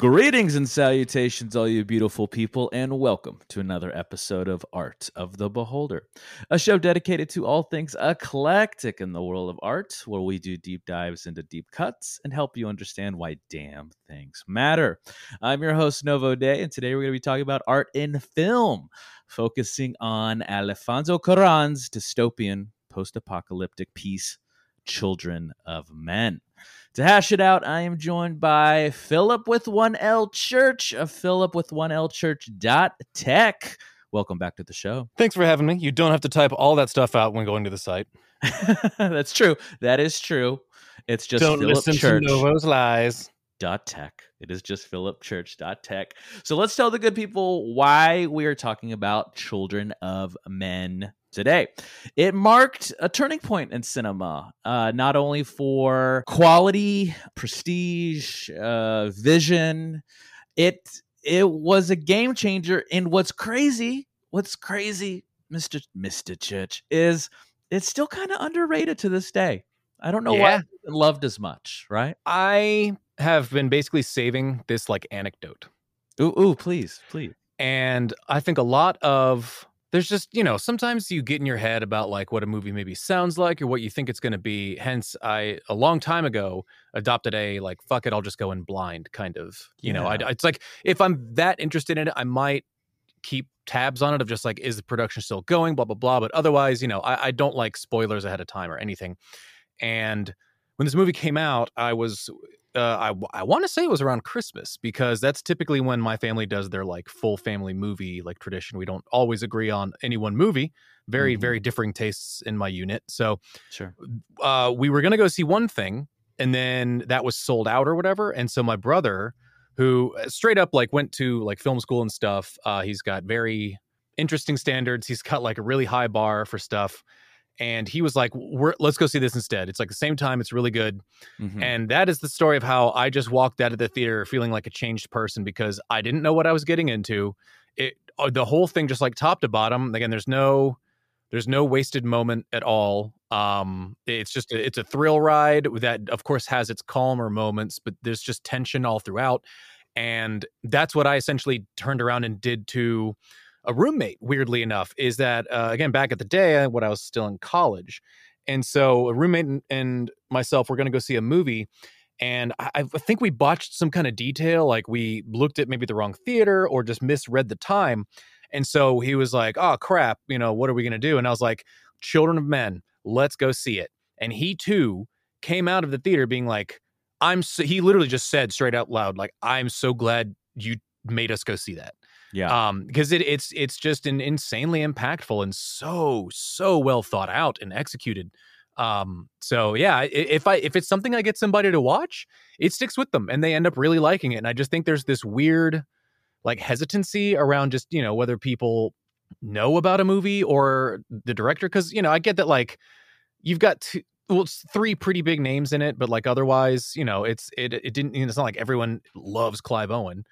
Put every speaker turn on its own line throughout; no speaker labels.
Greetings and salutations, all you beautiful people, and welcome to another episode of Art of the Beholder, a show dedicated to all things eclectic in the world of art, where we do deep dives into deep cuts and help you understand why damn things matter. I'm your host, Novo Day, and today we're going to be talking about art in film, focusing on Alfonso Cuarón's dystopian post apocalyptic piece, Children of Men. To hash it out, I am joined by Philip with one L Church of Philip with one L Church dot tech. Welcome back to the show.
Thanks for having me. You don't have to type all that stuff out when going to the site.
That's true. That is true. It's just
don't
Philip
listen
Church
to Novo's lies.
dot tech. It is just Philip Church dot tech. So let's tell the good people why we are talking about Children of Men today. It marked a turning point in cinema, uh, not only for quality, prestige, uh, vision. It it was a game changer. And what's crazy, what's crazy, Mister Mister Church, is it's still kind of underrated to this day. I don't know why
Yeah.
it's loved as much, right?
I have been basically saving this like anecdote.
Ooh, ooh, please, please.
And I think a lot of there's just, you know, sometimes you get in your head about like what a movie maybe sounds like or what you think it's going to be. Hence, I a long time ago adopted a like fuck it, I'll just go in blind kind of. You know, I, it's like if I'm that interested in it, I might keep tabs on it of just like is the production still going, blah blah blah. But otherwise, you know, I, I don't like spoilers ahead of time or anything. And when this movie came out, I was uh, I I want to say it was around Christmas because that's typically when my family does their like full family movie like tradition. We don't always agree on any one movie. Very
Mhm.
very differing tastes in my unit. So
Sure.
uh, we were gonna go see one thing, and then that was sold out or whatever. And so my brother, who uh, straight up like went to like film school and stuff, uh, he's got very interesting standards. He's got like a really high bar for stuff. And he was like, We're, "Let's go see this instead. It's like the same time. It's really good."
Mhm.
And that is the story of how I just walked out of the theater feeling like a changed person because I didn't know what I was getting into. It uh, the whole thing just like top to bottom. Again, there's no there's no wasted moment at all. Um it's just a, it's a thrill ride that of course has its calmer moments, but there's just tension all throughout. And that's what I essentially turned around and did to a roommate weirdly enough is that uh, again back at the day when I was still in college. And so a roommate and, and myself were going to go see a movie. And I, I think we botched some kind of detail. Like we looked at maybe the wrong theater or just misread the time. And so he was like, oh, crap, you know, what are we going to do? And I was like, Children of Men, let's go see it. And he too came out of the theater being like, I'm so, he literally just said straight out loud, like, I'm so glad you made us go see that
yeah.
um because it, it's it's just an insanely impactful and so so well thought out and executed um so yeah if i if it's something i get somebody to watch it sticks with them and they end up really liking it and i just think there's this weird like hesitancy around just you know whether people know about a movie or the director because you know i get that like you've got two well, three pretty big names in it, but like otherwise, you know, it's it it didn't. It's not like everyone loves Clive Owen.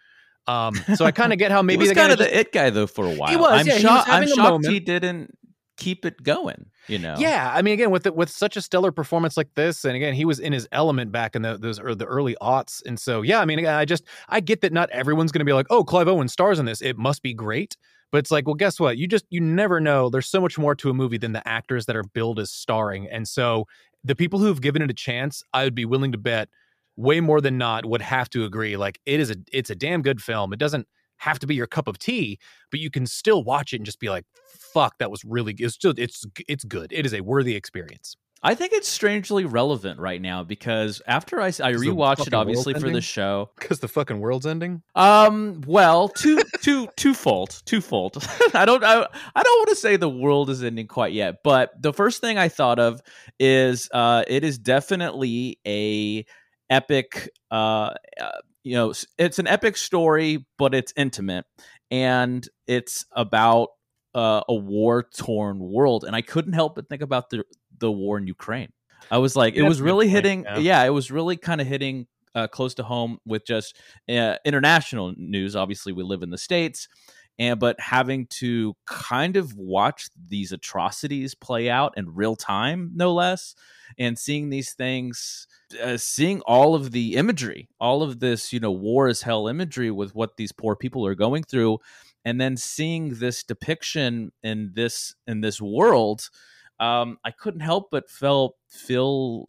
Um, so I kind of get how maybe
he was kind of
just-
the it guy though for a while.
was,
I'm
yeah, he was.
I'm
a
shocked
moment.
he didn't keep it going. You know.
Yeah, I mean, again, with the, with such a stellar performance like this, and again, he was in his element back in the, those or the early aughts, and so yeah, I mean, again, I just I get that not everyone's going to be like, oh, Clive Owen stars in this, it must be great. But it's like, well, guess what? You just you never know. There's so much more to a movie than the actors that are billed as starring, and so the people who've given it a chance, I would be willing to bet way more than not would have to agree. Like it is a it's a damn good film. It doesn't have to be your cup of tea, but you can still watch it and just be like, fuck, that was really good. It's still it's it's good. It is a worthy experience.
I think it's strangely relevant right now because after I,
the
rewatched it obviously for the show.
Because the fucking world's ending.
Um, well, two, two, twofold, twofold. I don't, I, I don't want to say the world is ending quite yet, but the first thing I thought of is, uh, it is definitely a epic, uh, uh, you know, it's an epic story, but it's intimate and it's about uh, a war torn world. And I couldn't help but think about the the war in Ukraine. I was like, it was really
point,
hitting.
yeah.
Yeah. it was really kind of hitting uh, close to home with just uh, international news. Obviously, we live in the states, and but having to kind of watch these atrocities play out in real time, no less, and seeing these things, uh, seeing all of the imagery, all of this, you know, war is hell imagery with what these poor people are going through, and then seeing this depiction in this in this world um, I couldn't help but felt feel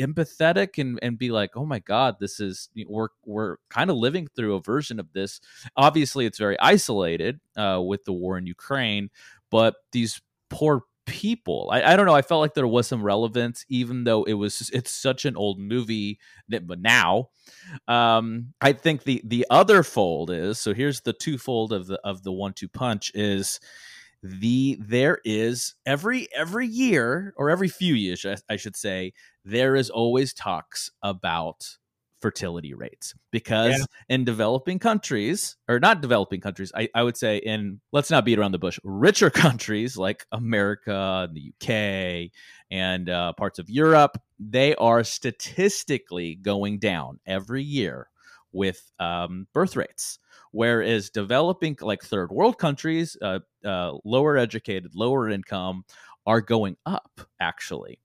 empathetic and and be like, oh my god, this is we're we're kind of living through a version of this. Obviously, it's very isolated uh, with the war in Ukraine, but these poor people I, I don't know i felt like there was some relevance even though it was it's such an old movie that, but now um i think the the other fold is so here's the twofold of the of the one two punch is the there is every every year or every few years I, I should say there is always talks about fertility rates because yeah. in developing countries or not developing countries I, I would say in let's not beat around the bush richer countries like america and the uk and uh, parts of europe they are statistically going down every year with um, birth rates whereas developing like third world countries uh, uh, lower educated lower income are going up actually.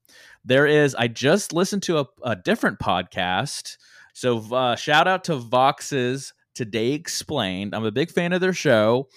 There is i just listened to a, a different podcast. So uh, shout out to vox's today explained i'm a big fan of their show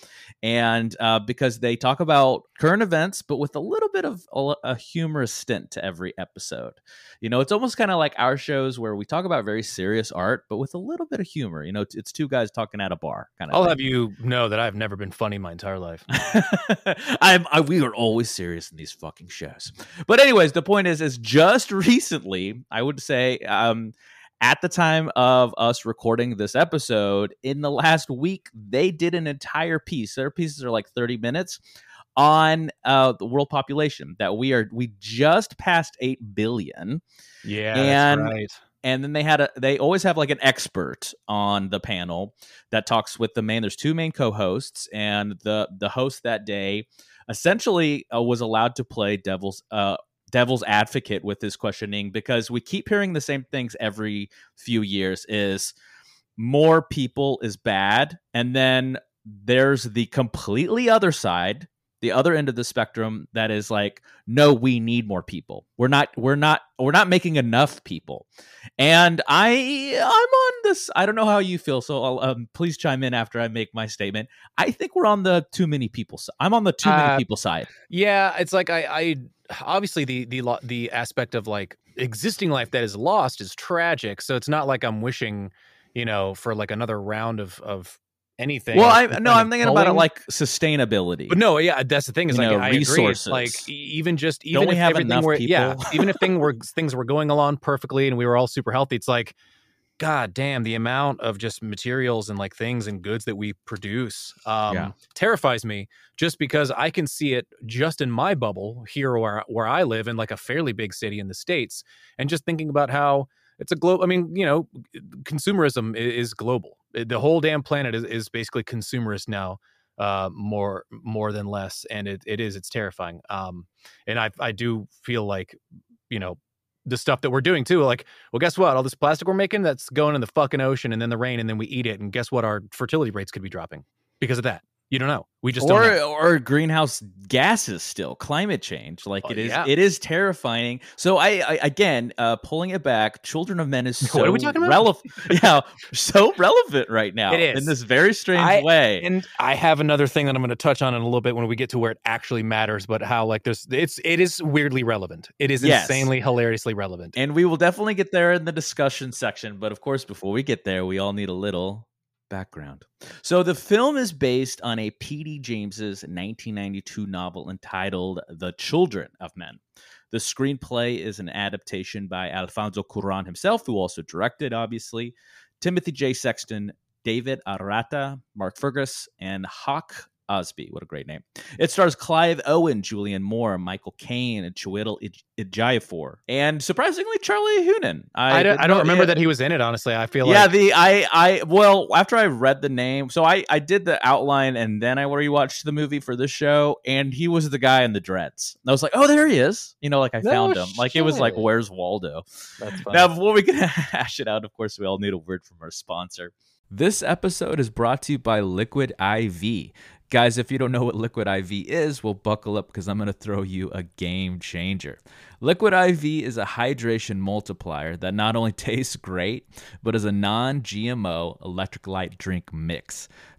and uh, because they talk about current events, but with a little bit of a, a humorous stint to every episode. You know, it's almost kind of like our shows where we talk about very serious art, but with a little bit of humor. You know, it's, it's two guys talking at a bar kind of.
I'll
thing.
have you know that I've never been funny my entire life.
I'm I, we are always serious in these fucking shows. But anyways, the point is, is just recently, I would say. um at the time of us recording this episode, in the last week, they did an entire piece. Their pieces are like 30 minutes on uh, the world population that we are we just passed 8 billion.
Yeah, and, right.
And then they had a they always have like an expert on the panel that talks with the main there's two main co-hosts and the the host that day essentially uh, was allowed to play devil's uh devil's advocate with this questioning because we keep hearing the same things every few years is more people is bad and then there's the completely other side the other end of the spectrum that is like no we need more people. We're not we're not we're not making enough people. And i i'm on this i don't know how you feel so I'll, um, please chime in after i make my statement. I think we're on the too many people side i'm on the too many uh, people side.
yeah it's like i i obviously the the the aspect of like existing life that is lost is tragic so it's not like i'm wishing you know for like another round of of anything.
Well, I no, I'm thinking about it like sustainability.
But no, yeah, that's the thing is you like know, I resources. Agree. Like even just even Don't we if have everything were people? yeah, even if thing were things were going along perfectly and we were all super healthy, it's like god damn the amount of just materials and like things and goods that we produce um, yeah. terrifies me just because i can see it just in my bubble here where, where i live in like a fairly big city in the states and just thinking about how it's a global i mean you know consumerism is, global the whole damn planet is, is basically consumerist now uh, more more than less and it, it is it's terrifying um, and i i do feel like you know the stuff that we're doing too. Like, well, guess what? All this plastic we're making that's going in the fucking ocean and then the rain and then we eat it. And guess what? Our fertility rates could be dropping because of that. You don't know. We just
or
or
greenhouse gases still climate change. Like oh, it is, yeah. it is terrifying. So I, I again, uh, pulling it back. Children of Men is so what are we talking about? relevant. yeah, so relevant right now. It is in this very strange
I,
way.
And I have another thing that I'm going to touch on in a little bit when we get to where it actually matters. But how like there's it's it is weirdly relevant. It is yes. insanely hilariously relevant.
And we will definitely get there in the discussion section. But of course, before we get there, we all need a little background. So the film is based on a P.D. James's 1992 novel entitled The Children of Men. The screenplay is an adaptation by Alfonso Cuarón himself, who also directed, obviously, Timothy J. Sexton, David Arata, Mark Fergus, and Hawk Ostby. What a great name. It stars Clive Owen, Julianne Moore, Michael Caine, and Chiwetel Ejiofor. And surprisingly, Charlie Hunnam.
I, I don't, I don't remember that he was in it, honestly. I feel like
yeah,
like...
the I I well, after I read the name, so I, I did the outline and then I rewatched the movie for this show, and he was the guy in the dreads. And I was like, oh, there he is. You know, like I no found him. Like it was like, where's Waldo? That's. Now, before we can hash it out, of course, we all need a word from our sponsor. This episode is brought to you by Liquid IV. Guys, if you don't know what Liquid IV is, well, buckle up because I'm going to throw you a game changer. Liquid IV is a hydration multiplier that not only tastes great, but is a non GMO electrolyte drink mix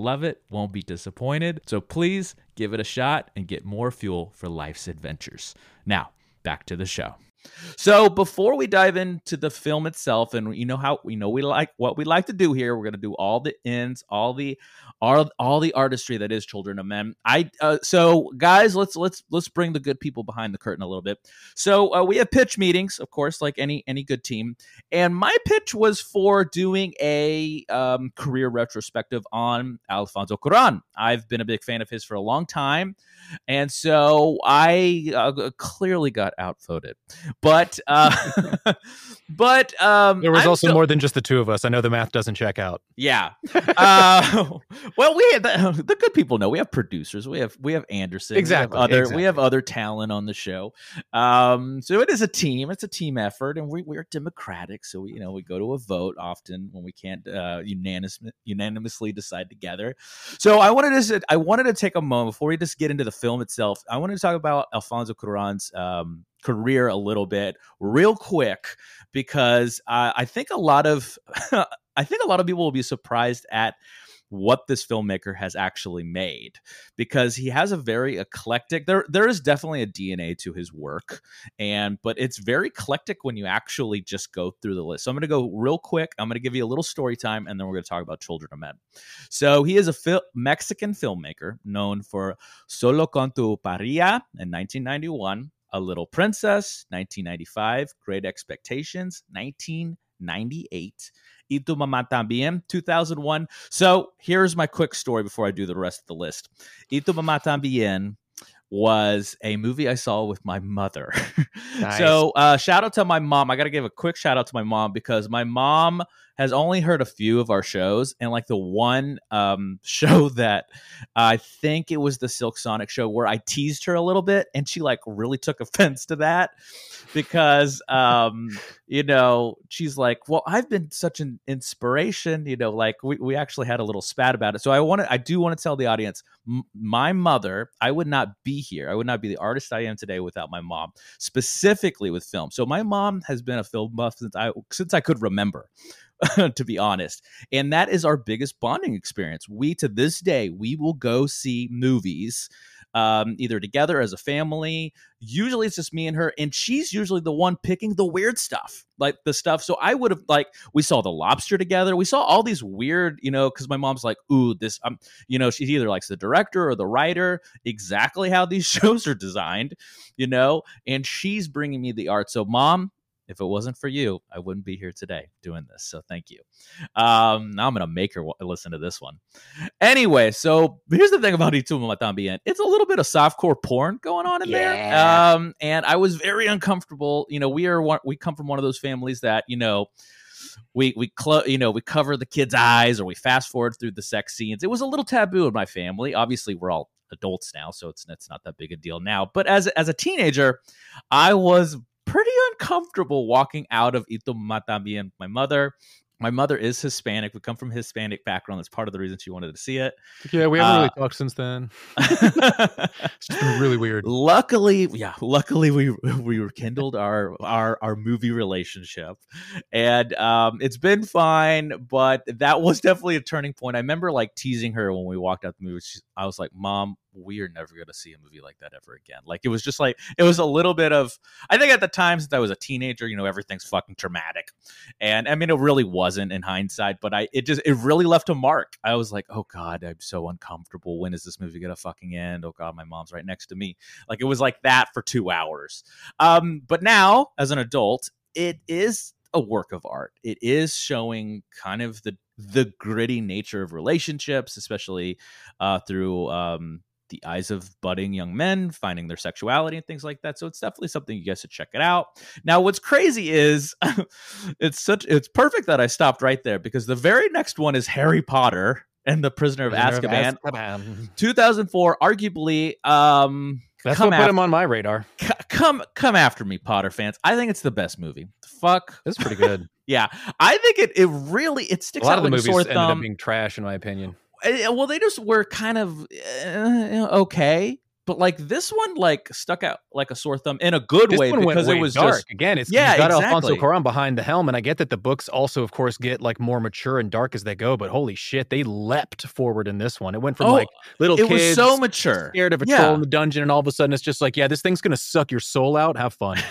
love it, won't be disappointed. So please give it a shot and get more fuel for life's adventures. Now, back to the show. So before we dive into the film itself, and you know how we know we like what we like to do here, we're to do all the ins, all the all, all the artistry that is Children of Men. I uh, so guys, let's let's let's bring the good people behind the curtain a little bit. So uh, we have pitch meetings, of course, like any any good team, and my pitch was for doing a um, career retrospective on Alfonso Cuarón. I've been a big fan of his for a long time, and so I uh, clearly got outvoted. But uh, but um,
there was I'm also still... more than just the two of us. I know the math doesn't check out.
Yeah. Uh, well, we have the, the, good people know we have producers. We have we have Anderson.
Exactly.
We have other
exactly.
we have other talent on the show. Um, so it is a team. It's a team effort, and we we're democratic. So we you know we go to a vote often when we can't uh, unanimous, unanimously decide together. So I wanted to I wanted to take a moment before we just get into the film itself. I wanted to talk about Alfonso Cuarón's um, career a little bit real quick because uh, I think a lot of I think a lot of people will be surprised at what this filmmaker has actually made because he has a very eclectic there there is definitely a DNA to his work and but it's very eclectic when you actually just go through the list. So I'm going to go real quick. I'm going to give you a little story time and then we're going to talk about Children of Men. So he is a fil- Mexican filmmaker known for Solo con tu pareja in 1991, A Little Princess 1995, Great Expectations 1998 Y tu mamá también, 2001. So here's my quick story before I do the rest of the list. Y tu mamá también was a movie I saw with my mother. Nice. so uh, shout out to my mom. I got to give a quick shout out to my mom because my mom has only heard a few of our shows, and like the one um, show that I think it was the Silk Sonic show where I teased her a little bit, and she like really took offense to that because um, you know she's like, "Well, I've been such an inspiration," you know, like we we actually had a little spat about it. So I want to, I do want to tell the audience, m- my mother, I would not be here, I would not be the artist I am today without my mom, specifically with film. So my mom has been a film buff since I since I could remember. to be honest. And that is our biggest bonding experience. We, to this day, we will go see movies um, either together as a family. Usually it's just me and her, and she's usually the one picking the weird stuff, like the stuff. So I would have like we saw the lobster together. We saw all these weird, you know, because my mom's like, "Ooh, this," um, you know, she either likes the director or the writer, exactly how these shows are designed, you know, and she's bringing me the art. So, mom, if it wasn't for you, I wouldn't be here today doing this. So thank you. Um, now I'm gonna make her listen to this one. Anyway, so here's the thing about Y tu mamá también. It's a little bit of softcore porn going on in yeah. there. Um, and I was very uncomfortable. You know, we are one, we come from one of those families that you know we we clo- you know we cover the kids' eyes or we fast forward through the sex scenes. It was a little taboo in my family. Obviously, we're all adults now, so it's it's not that big a deal now. But as as a teenager, I was pretty uncomfortable walking out of tu también. My mother, my mother is Hispanic. We come from Hispanic background. That's part of the reason she wanted to see it.
Yeah, we haven't uh, really talked since then. it's just been really weird.
Luckily, yeah, luckily we we rekindled our our our movie relationship, and um, it's been fine. But that was definitely a turning point. I remember like teasing her when we walked out the movie. She, I was like, Mom, we are never going to see a movie like that ever again. Like it was just like it was a little bit of. I think at the time since I was a teenager, you know, everything's fucking traumatic, and I mean, it really wasn't in hindsight, but I it just it really left a mark. I was like, oh god, I'm so uncomfortable. When is this movie gonna fucking end? Oh god, my mom's right next to me. Like it was like that for two hours. Um, but now as an adult, it is a work of art. It is showing kind of the the gritty nature of relationships, especially uh, through um, the eyes of budding young men finding their sexuality and things like that. So it's definitely something you guys should check it out. Now, what's crazy is it's such it's perfect that I stopped right there because the very next one is Harry Potter and the Prisoner of
Prisoner of
Azkaban,
Azkaban.
2004. Arguably, um,
That's
Come
what put
af-
him on my radar.
c- come come after me, Potter fans. I think it's the best movie. Fuck
It's pretty good.
yeah, I think it it really it sticks. Out.
A lot
out
of the
like
movies ended up being trash, in my opinion.
Uh, well they just were kind of uh, okay but like this one like stuck out like a sore thumb in a good
This
way because it was
dark.
just
again. It's
Yeah,
you got Alfonso. Cuarón behind the helm, and I get that the books also, of course, get like more mature and dark as they go. But holy shit, they leapt forward in this one. It went from
Oh,
like little
it
kids
was so mature
scared of a
Yeah.
troll in the dungeon, and all of a sudden it's just like, yeah, this thing's gonna suck your soul out. Have fun.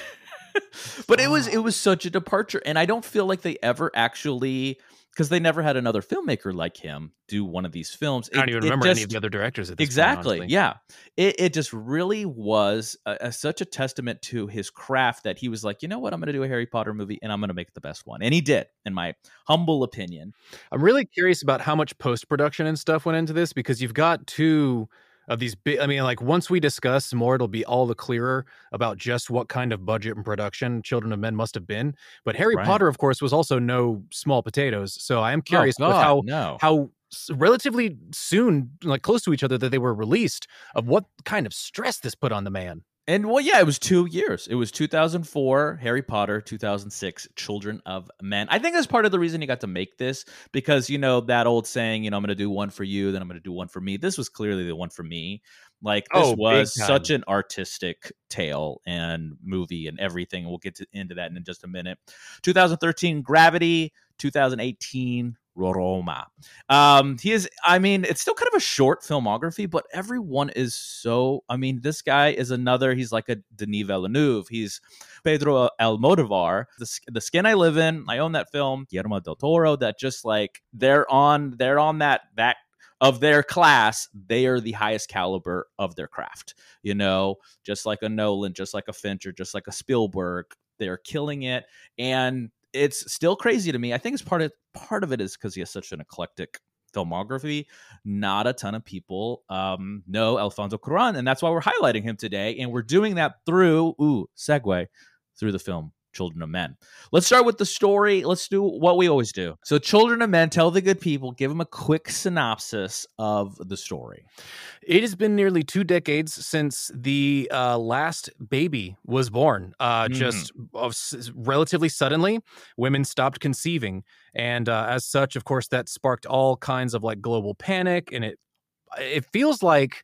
but it was it was such a departure and i don't feel like they ever actually because they never had another filmmaker like him do one of these films.
I don't even
it
remember any of the other directors at this point,
exactly
honestly.
yeah. It, it just really was a, a- such a testament to his craft that he was like you know what? I'm gonna do a harry potter movie and i'm gonna make the best one. And he did in my humble opinion.
I'm really curious about how much post production and stuff went into this because you've got two of these big. I mean, like once we discuss more, it'll be all the clearer about just what kind of budget and production Children of Men must have been. But Harry
Right.
Potter, of course, was also no small potatoes. So I am oh, curious
oh,
with
God,
how
no
how relatively soon, like close to each other, that they were released. Of what kind of stress this put on the man.
And well, yeah, it was two years. It was 2004, Harry Potter, 2006, Children of Men. I think that's part of the reason he got to make this because, you know, that old saying, you know, I'm going to do one for you, then I'm going to do one for me. This was clearly the one for me. Like, this
Oh,
was such an artistic tale and movie and everything. We'll get to, into that in just a minute. 2013, Gravity. 2018, Roma. Um, he is, I mean, it's still kind of a short filmography, but everyone is so. I mean, this guy is another. He's like a Denis Villeneuve. He's Pedro Almodovar. The, the Skin I Live In. I own that film. Guillermo del Toro. That just like they're on. They're on that that of their class. They are the highest caliber of their craft. You know, just like a Nolan, just like a Fincher, just like a Spielberg. They're killing it, and it's still crazy to me. I think it's part of part of it is because he has such an eclectic filmography. Not a ton of people um, know Alfonso Cuarón, and that's why we're highlighting him today. And we're doing that through ooh segue through the film Children of Men. Let's start with the story. Let's do what we always do. So, Children of Men, tell the good people, give them a quick synopsis of the story.
It has been nearly two decades since the uh, last baby was born. Uh,
Mhm.
Just s- relatively suddenly, women stopped conceiving, and uh, as such, of course, that sparked all kinds of like global panic. And it it feels like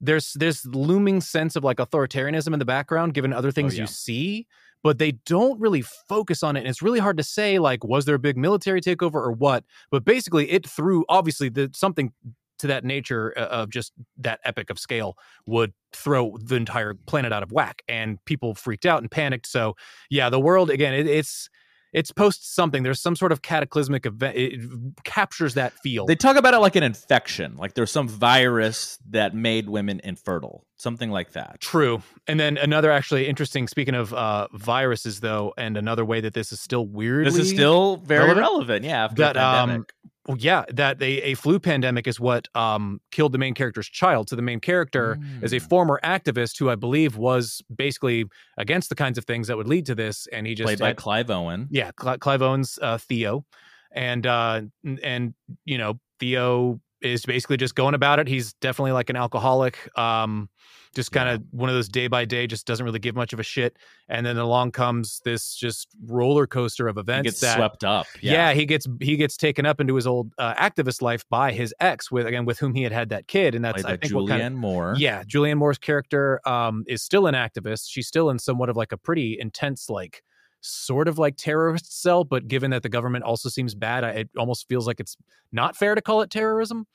there's this looming sense of like authoritarianism in the background, given other things
yeah.
you see. But they don't really focus on it. And it's really hard to say, like, was there a big military takeover or what? But basically, it threw obviously the something to that nature uh, of just that epic of scale would throw the entire planet out of whack and people freaked out and panicked so yeah the world again it, it's it's post something there's some sort of cataclysmic event it captures that feel
They talk about it like an infection, like there's some virus that made women infertile, something like that.
True. And then another actually interesting, speaking of uh, viruses, though, and another way that this is still weird.
This is still very
relevant?
relevant, yeah. After
that
the
um
pandemic.
Well, yeah that a, a flu pandemic is what um killed the main character's child so the main character is a
Mm.
former activist who i believe was basically against the kinds of things that would lead to this and he just
played by
had-
Clive Owen.
yeah Cl- clive owens uh, theo and uh and you know theo is basically just going about it he's definitely like an alcoholic um just kind of one of those day by day just doesn't really give much of a shit and then along comes this just roller coaster of
He
events
gets
that
swept up.
yeah.
Yeah.
he gets he gets taken up into his old uh, activist life by his ex with again with whom he had had that kid and that's
by
I think
Julianne
kind of,
Moore.
yeah Julianne Moore's character um is still an activist she's still in somewhat of like a pretty intense like sort of like terrorist cell but given that the government also seems bad I, it almost feels like it's not fair to call it terrorism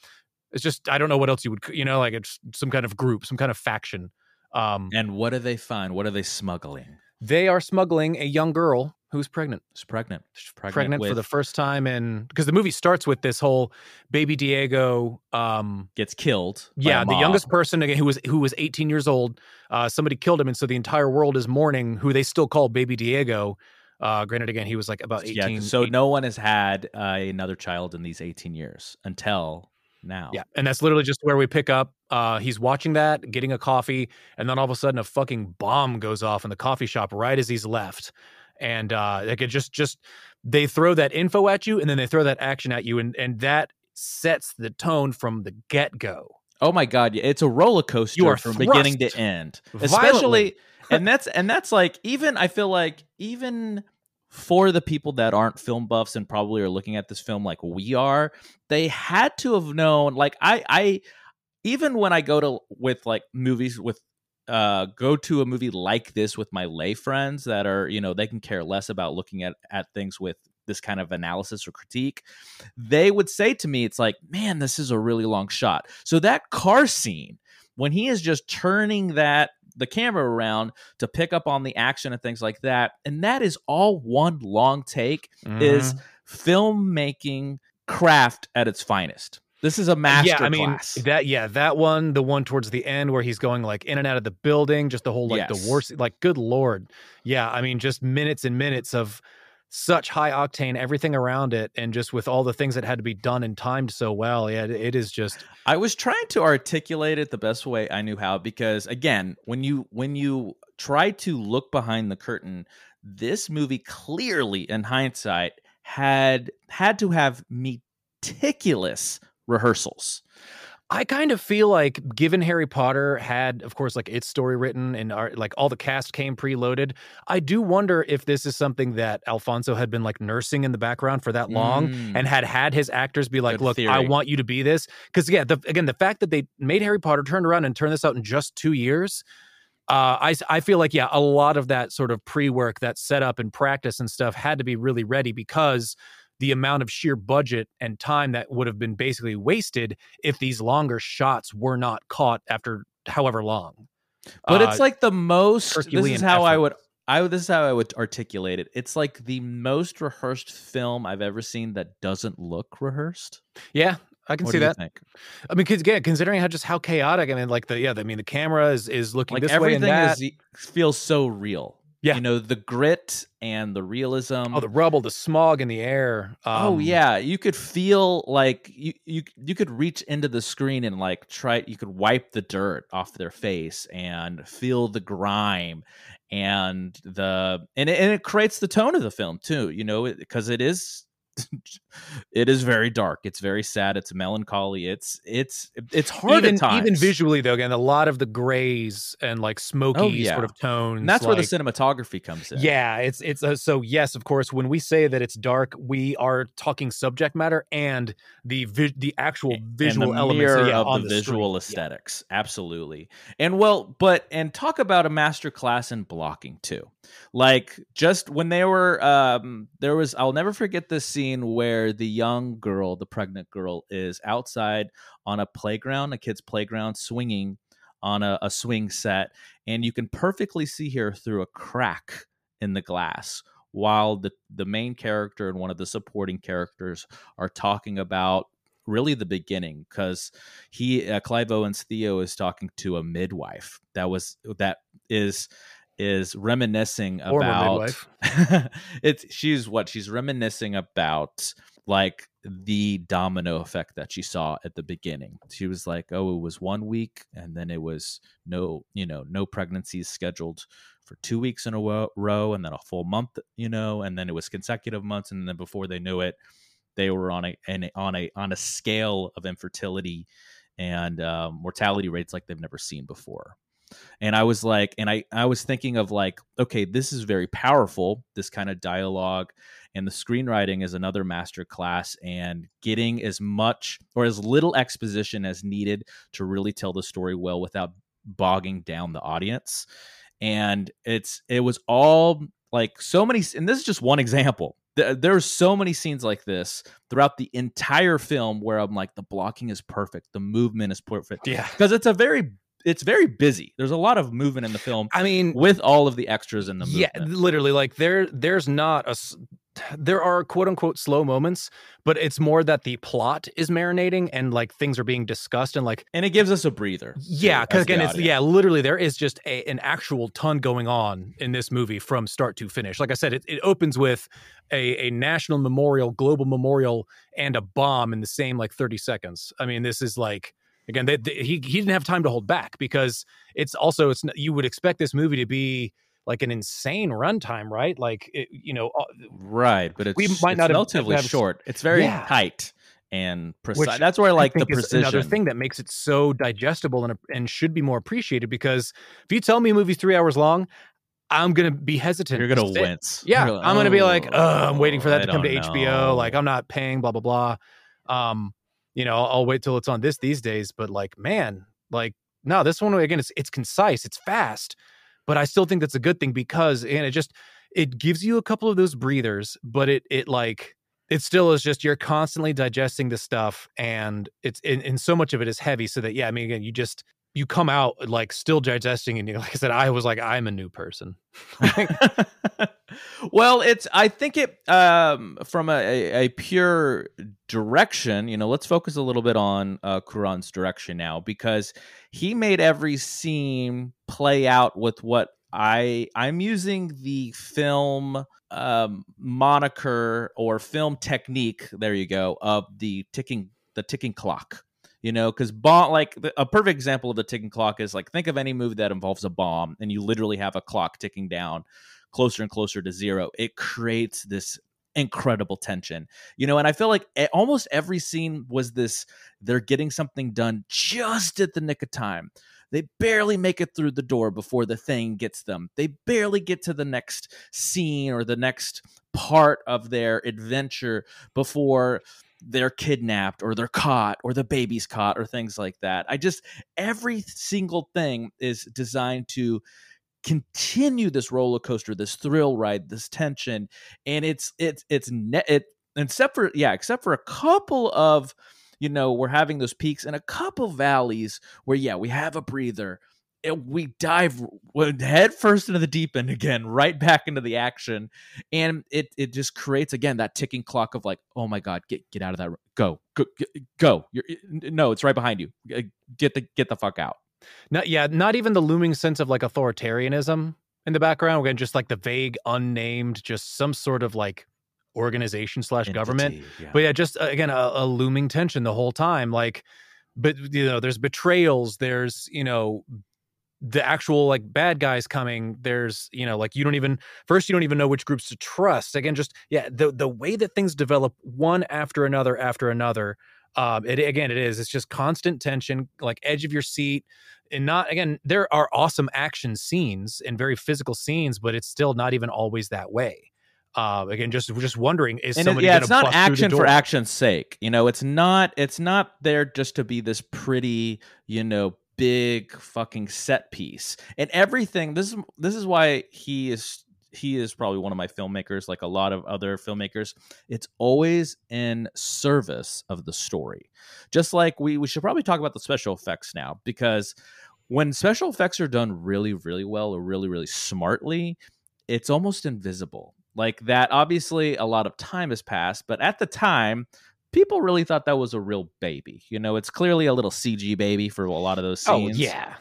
It's just I don't know what else you would you know like it's some kind of group, some kind of faction. Um,
and what do they find? What are they smuggling?
they are smuggling a young girl who's pregnant.
She's pregnant. She's pregnant,
Pregnant, for the first time, and because the movie starts with this whole baby Diego. Um,
gets killed.
yeah, the youngest person again who was who was 18 years old. Uh, somebody killed him, and so the entire world is mourning. Who they still call baby Diego. Uh, granted, again, he was like about 18.
Yeah, so
eight-
no one has had uh, another child in these 18 years until now.
Yeah, and that's literally just where we pick up. Uh, he's watching that, getting a coffee, and then all of a sudden a fucking bomb goes off in the coffee shop right as he's left. And uh, like it just just they throw that info at you, and then they throw that action at you, and and that sets the tone from the get go.
Oh my god, it's a roller coaster
You are
from beginning to end. Especially and that's and that's like even I feel like even for the people that aren't film buffs and probably are looking at this film like we are, they had to have known like I I even when I go to with like movies with uh go to a movie like this with my lay friends that are, you know, they can care less about looking at at things with this kind of analysis or critique, they would say to me, it's like, man, this is a really long shot. So that car scene, when he is just turning that the camera around to pick up on the action and things like that, and that is all one long take, is filmmaking craft at its finest. This is a master
yeah, I mean
class.
that. Yeah, that one, the one towards the end where he's going like in and out of the building, just the whole like
Yes.
the worst. Like, good lord, yeah. I mean, just minutes and minutes of such high octane, everything around it, and just with all the things that had to be done and timed so well. Yeah, it, it is just
I was trying to articulate it the best way I knew how because again, when you when you try to look behind the curtain, this movie clearly in hindsight had had to have meticulous rehearsals.
I kind of feel like, given Harry Potter had, of course, like its story written and our, like all the cast came preloaded, I do wonder if this is something that Alfonso had been like nursing in the background for that long
Mm.
and had had his actors be like,
Good
"Look, I want you to be this." Because yeah, the, again, the fact that they made Harry Potter turned around and turned this out in just two years. Uh, I feel like yeah a lot of that sort of pre-work that setup and practice and stuff had to be really ready because the amount of sheer budget and time that would have been basically wasted if these longer shots were not caught after however long.
But
Uh,
it's like the most this is how I would I this is how I would articulate it. It's like the most rehearsed film I've ever seen that doesn't look rehearsed.
yeah, I can
What
see that.
think?
I mean, 'cause again, considering how just how chaotic. I mean, like the yeah, I mean, the camera is is looking
Like
this way
everything
and that.
is feels so real.
Yeah.
You know, the grit and the realism.
oh, the rubble, the smog in the air.
oh
um,
yeah, you could feel like you you you could reach into the screen and like try you could wipe the dirt off their face and feel the grime and the and it, and it creates the tone of the film too, you know, because it is it is very dark. It's very sad. It's melancholy. It's it's it's hard
even
at times.
even visually though. Again, a lot of the grays and like smoky
Oh, yeah.
sort of tones.
and that's where the cinematography comes in.
Yeah, it's it's uh, so yes, of course. When we say that it's dark, we are talking subject matter and the vi- the actual
and
visual
the
elements yeah,
of the,
the
visual
screen. Yeah.
aesthetics absolutely and well but and talk about a master class in blocking too like just when they were um there was i'll never forget this scene where the young girl the pregnant girl is outside on a playground a kid's playground swinging on a, a swing set and you can perfectly see her through a crack in the glass while the the main character and one of the supporting characters are talking about really the beginning because he uh, clive owen's theo is talking to a midwife that was that is is reminiscing
Former
about it's she's what? She's reminiscing about like the domino effect that she saw at the beginning. She was like oh it was one week and then it was no you know no pregnancies scheduled for two weeks in a row and then a full month you know and then it was consecutive months and then before they knew it they were on a, on a on a scale of infertility and um, mortality rates like they've never seen before and i was like and i i was thinking of like okay this is very powerful this kind of dialogue and the screenwriting is another master class and getting as much or as little exposition as needed to really tell the story well without bogging down the audience. And it's it was all like so many and this is just one example. There's so many scenes like this throughout the entire film where i'm like the blocking is perfect the movement is perfect.
Yeah.
Because it's a very it's very busy there's a lot of movement in the film
i mean
with all of the extras in the movie
yeah literally like there there's not a there are quote unquote slow moments, but it's more that the plot is marinating and like things are being discussed and like
and it gives us a breather.
Yeah, because again, it's yeah, literally there is just a, an actual ton going on in this movie from start to finish. Like I said, it, it opens with a, a national memorial, global memorial, and a bomb in the same like 30 seconds. I mean, this is like again, they, they, he he didn't have time to hold back because it's also it's you would expect this movie to be like an insane runtime, right? Like it, you know, uh,
right? But it's we might not relatively have, short. It's very yeah. tight and precise. That's where I like I the precision.
Another thing that makes it so digestible and and should be more appreciated because if you tell me a movie's three hours long, I'm gonna be hesitant.
You're gonna wince.
Yeah, like, I'm gonna be like, oh, I'm waiting for that to come to know. HBO. Like I'm not paying, blah blah blah. Um, you know, I'll, wait till it's on this these days. But like, man, like no, this one again, it's it's concise, it's fast but I still think that's a good thing because and it just it gives you a couple of those breathers, but it it like it still is just you're constantly digesting the stuff and it's and, so much of it is heavy so that yeah, I mean again, you just you come out like still digesting and like I said, I was like, I'm a new person.
well, it's I think it um from a, a, pure direction, you know, let's focus a little bit on uh Cuarón's direction now because he made every scene play out with what I I'm using the film um moniker or film technique, there you go, of the ticking the ticking clock you know because bomb like a perfect example of the ticking clock is like think of any movie that involves a bomb and you literally have a clock ticking down closer and closer to zero it creates this incredible tension you know and i feel like almost every scene was this they're getting something done just at the nick of time. They barely make it through the door before the thing gets them. They barely get to the next scene or the next part of their adventure before they're kidnapped or they're caught or the baby's caught or things like that. I just every single thing is designed to continue this roller coaster, this thrill ride, this tension, and it's it's it's net it except for yeah, except for a couple of you know we're having those peaks and a couple valleys where yeah we have a breather it, we dive head first into the deep end again, right back into the action, and it it just creates again that ticking clock of like, oh my god, get get out of that, room. go go go. You're, no, it's right behind you. Get the get the fuck out.
Not yeah, not even the looming sense of like authoritarianism in the background. Again, just like the vague, unnamed, just some sort of like organization slash government. Yeah. But yeah, just uh, again a, a looming tension the whole time, like but you know there's betrayals there's you know the actual like bad guys coming there's you know like you don't even first you don't even know which groups to trust again just yeah the the way that things develop one after another after another um it again it is it's just constant tension like edge of your seat and not again there are awesome action scenes and very physical scenes but it's still not even always that way uh, again, just just wondering is and somebody
it, yeah, it's not action for action's sake. You know, it's not it's not there just to be this pretty, you know, big fucking set piece. And everything this is this is why he is he is probably one of my filmmakers like a lot of other filmmakers. It's always in service of the story. Just like we we should probably talk about the special effects now because when special effects are done really really well or really really smartly it's almost invisible. Like that obviously a lot of time has passed but at the time people really thought that was a real baby. You know, it's clearly a little CG baby for a lot of those oh, scenes.
Oh, yeah.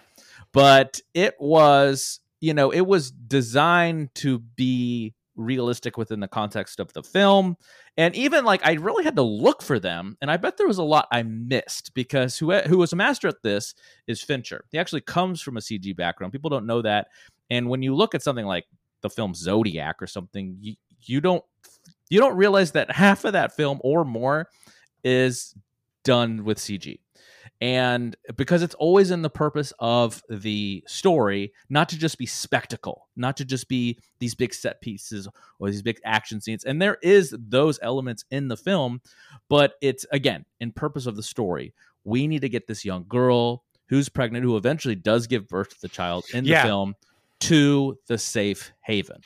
But it was, you know, it was designed to be realistic within the context of the film. And even like I really had to look for them, and I bet there was a lot I missed because who who was a master at this is Fincher. He actually comes from a CG background. People don't know that. And when you look at something like the film Zodiac or something, you, you don't you don't realize that half of that film or more is done with CG. And because it's always in the purpose of the story, not to just be spectacle, not to just be these big set pieces or these big action scenes. And there is those elements in the film, but it's again in purpose of the story. We need to get this young girl who's pregnant, who eventually does give birth to the child in the yeah. film to the safe haven.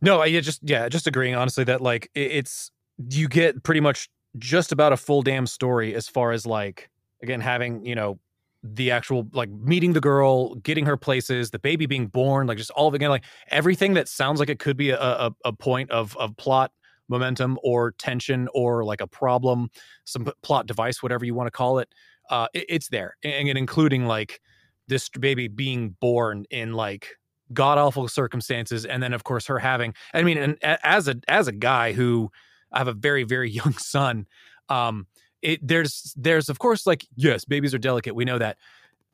No, I just yeah, just agreeing honestly that like it, it's you get pretty much just about a full damn story as far as like again having you know the actual like meeting the girl, getting her places, the baby being born, like just all of it again, like everything that sounds like it could be a, a, a point of of plot momentum or tension or like a problem, some plot device, whatever you want to call it. Uh, it it's there, and, and including like this baby being born in like god awful circumstances, and then of course her having. I mean, and as a as a guy who I have a very very young son. Um, it there's there's of course like yes, babies are delicate. We know that.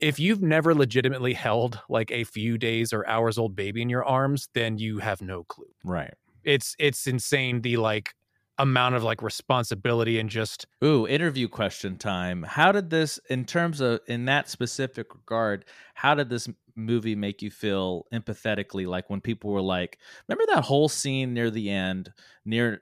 If you've never legitimately held like a few days or hours old baby in your arms, then you have no clue.
Right.
It's it's insane the like amount of like responsibility and just
Ooh, interview question time. How did this in terms of in that specific regard, how did this movie make you feel empathetically like when people were like, remember that whole scene near the end, near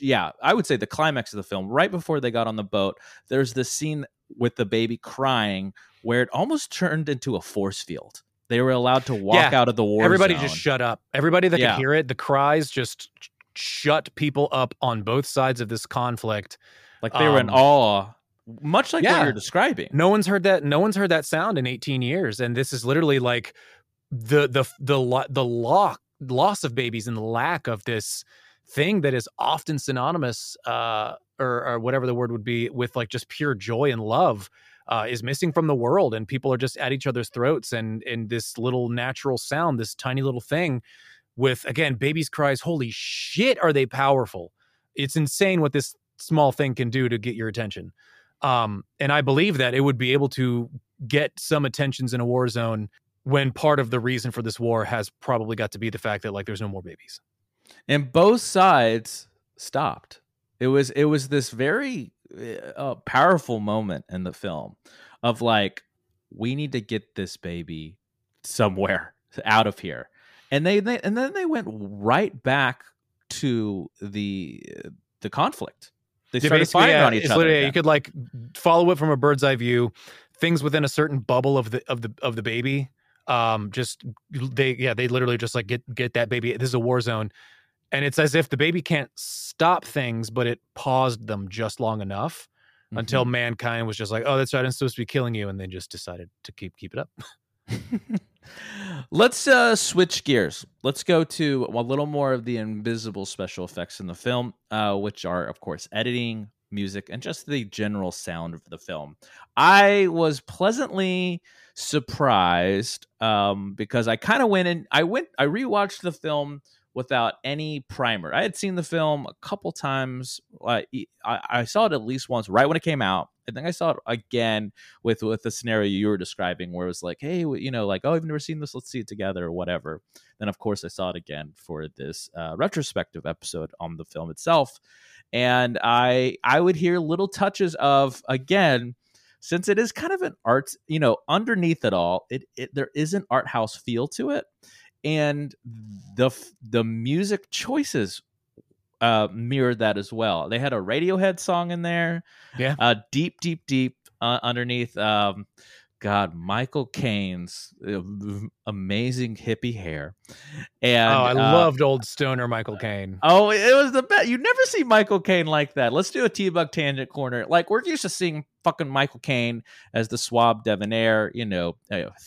yeah, I would say the climax of the film, right before they got on the boat, there's this scene with the baby crying where it almost turned into a force field. They were allowed to walk
Yeah.
out of the war.
everybody
zone.
just shut up. Everybody that
Yeah.
could hear it, the cries just shut people up on both sides of this conflict.
like they were in
um,
awe, much like what you're describing.
No one's heard that. No one's heard that sound in 18 years, and this is literally like the the the lo- the law, loss of babies and the lack of this thing that is often synonymous, uh, or, or whatever the word would be, with like just pure joy and love. Uh, is missing from the world, and people are just at each other's throats, and and this little natural sound, this tiny little thing, with again babies' cries. Holy shit, are they powerful? It's insane what this small thing can do to get your attention. Um, and I believe that it would be able to get some attentions in a war zone when part of the reason for this war has probably got to be the fact that like there's no more babies.
and both sides stopped. It was it was this very uh, powerful moment in the film of like we need to get this baby somewhere out of here. And they, they and then they went right back to the the conflict they
Yeah,
started firing
yeah,
on each other again.
You could like follow it from a bird's eye view, things within a certain bubble of the of the of the baby. Um, just they yeah they literally just like get get that baby. This is a war zone, and it's as if the baby can't stop things, but it paused them just long enough until
Mm-hmm.
mankind was just like, oh, that's right, I'm supposed to be killing you, and then just decided to keep keep it up.
Let's uh, switch gears. Let's go to a little more of the invisible special effects in the film, uh, which are, of course, editing, music, and just the general sound of the film. I was pleasantly surprised um, because I kind of went and I went. I rewatched the film without any primer. I had seen the film a couple times. Uh, I, I saw it at least once right when it came out. I think I saw it again with with the scenario you were describing, where it was like, hey, you know, like, oh, I've never seen this. Let's see it together or whatever. Then, of course, I saw it again for this uh, retrospective episode on the film itself, and I I would hear little touches of again. Since it is kind of an art, you know, underneath it all, it, it there is an art house feel to it, and the the music choices uh mirrored that as well. They had a Radiohead song in there.
Yeah.
Uh deep deep deep uh, underneath um god Michael Caine's uh, amazing hippie hair. And
oh, I
uh,
loved old stoner Michael Caine.
Oh, it was the best. You never see Michael Caine like that. Let's do a T-Bug tangent corner. Like we're used to seeing fucking Michael Caine as the suave debonair, you know,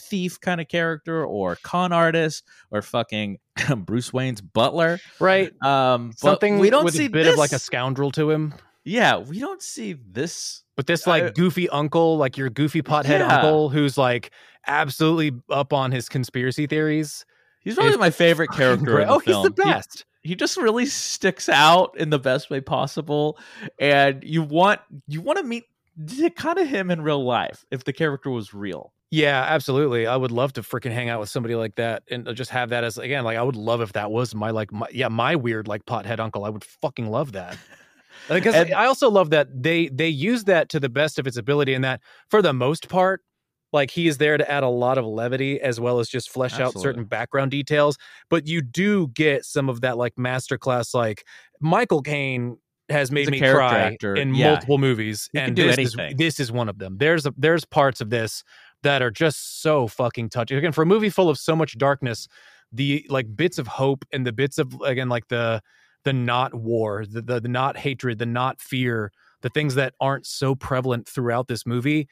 thief kind of character, or con artist, or fucking Bruce Wayne's butler.
Right.
Um, but
Something
we don't
with
see
a bit
this.
of like a scoundrel to him.
Yeah, we don't see this.
But this like
I-
goofy uncle, like your goofy pothead
Yeah.
uncle who's like absolutely up on his conspiracy theories.
He's probably my favorite character.
Great.
in the
Oh, he's the
film. He-
best.
he just really sticks out in the best way possible and you want you want to meet kind of him in real life if the character was real
Yeah, absolutely. I would love to freaking hang out with somebody like that and uh, just have that as again, like I would love if that was my like my, yeah, my weird like pothead uncle. I would fucking love that. Because
And-
I also love that they they use that to the best of its ability and that for the most part like he is there to add a lot of levity as well as just flesh out certain background details, but you do get some of that like masterclass like Michael Caine has made me cry
actor.
in
Yeah.
multiple movies
He
and this is this is one of them. There's a, there's parts of this that are just so fucking touching. Again, for a movie full of so much darkness, the like bits of hope and the bits of again like the the not war, the, the the not hatred, the not fear, the things that aren't so prevalent throughout this movie.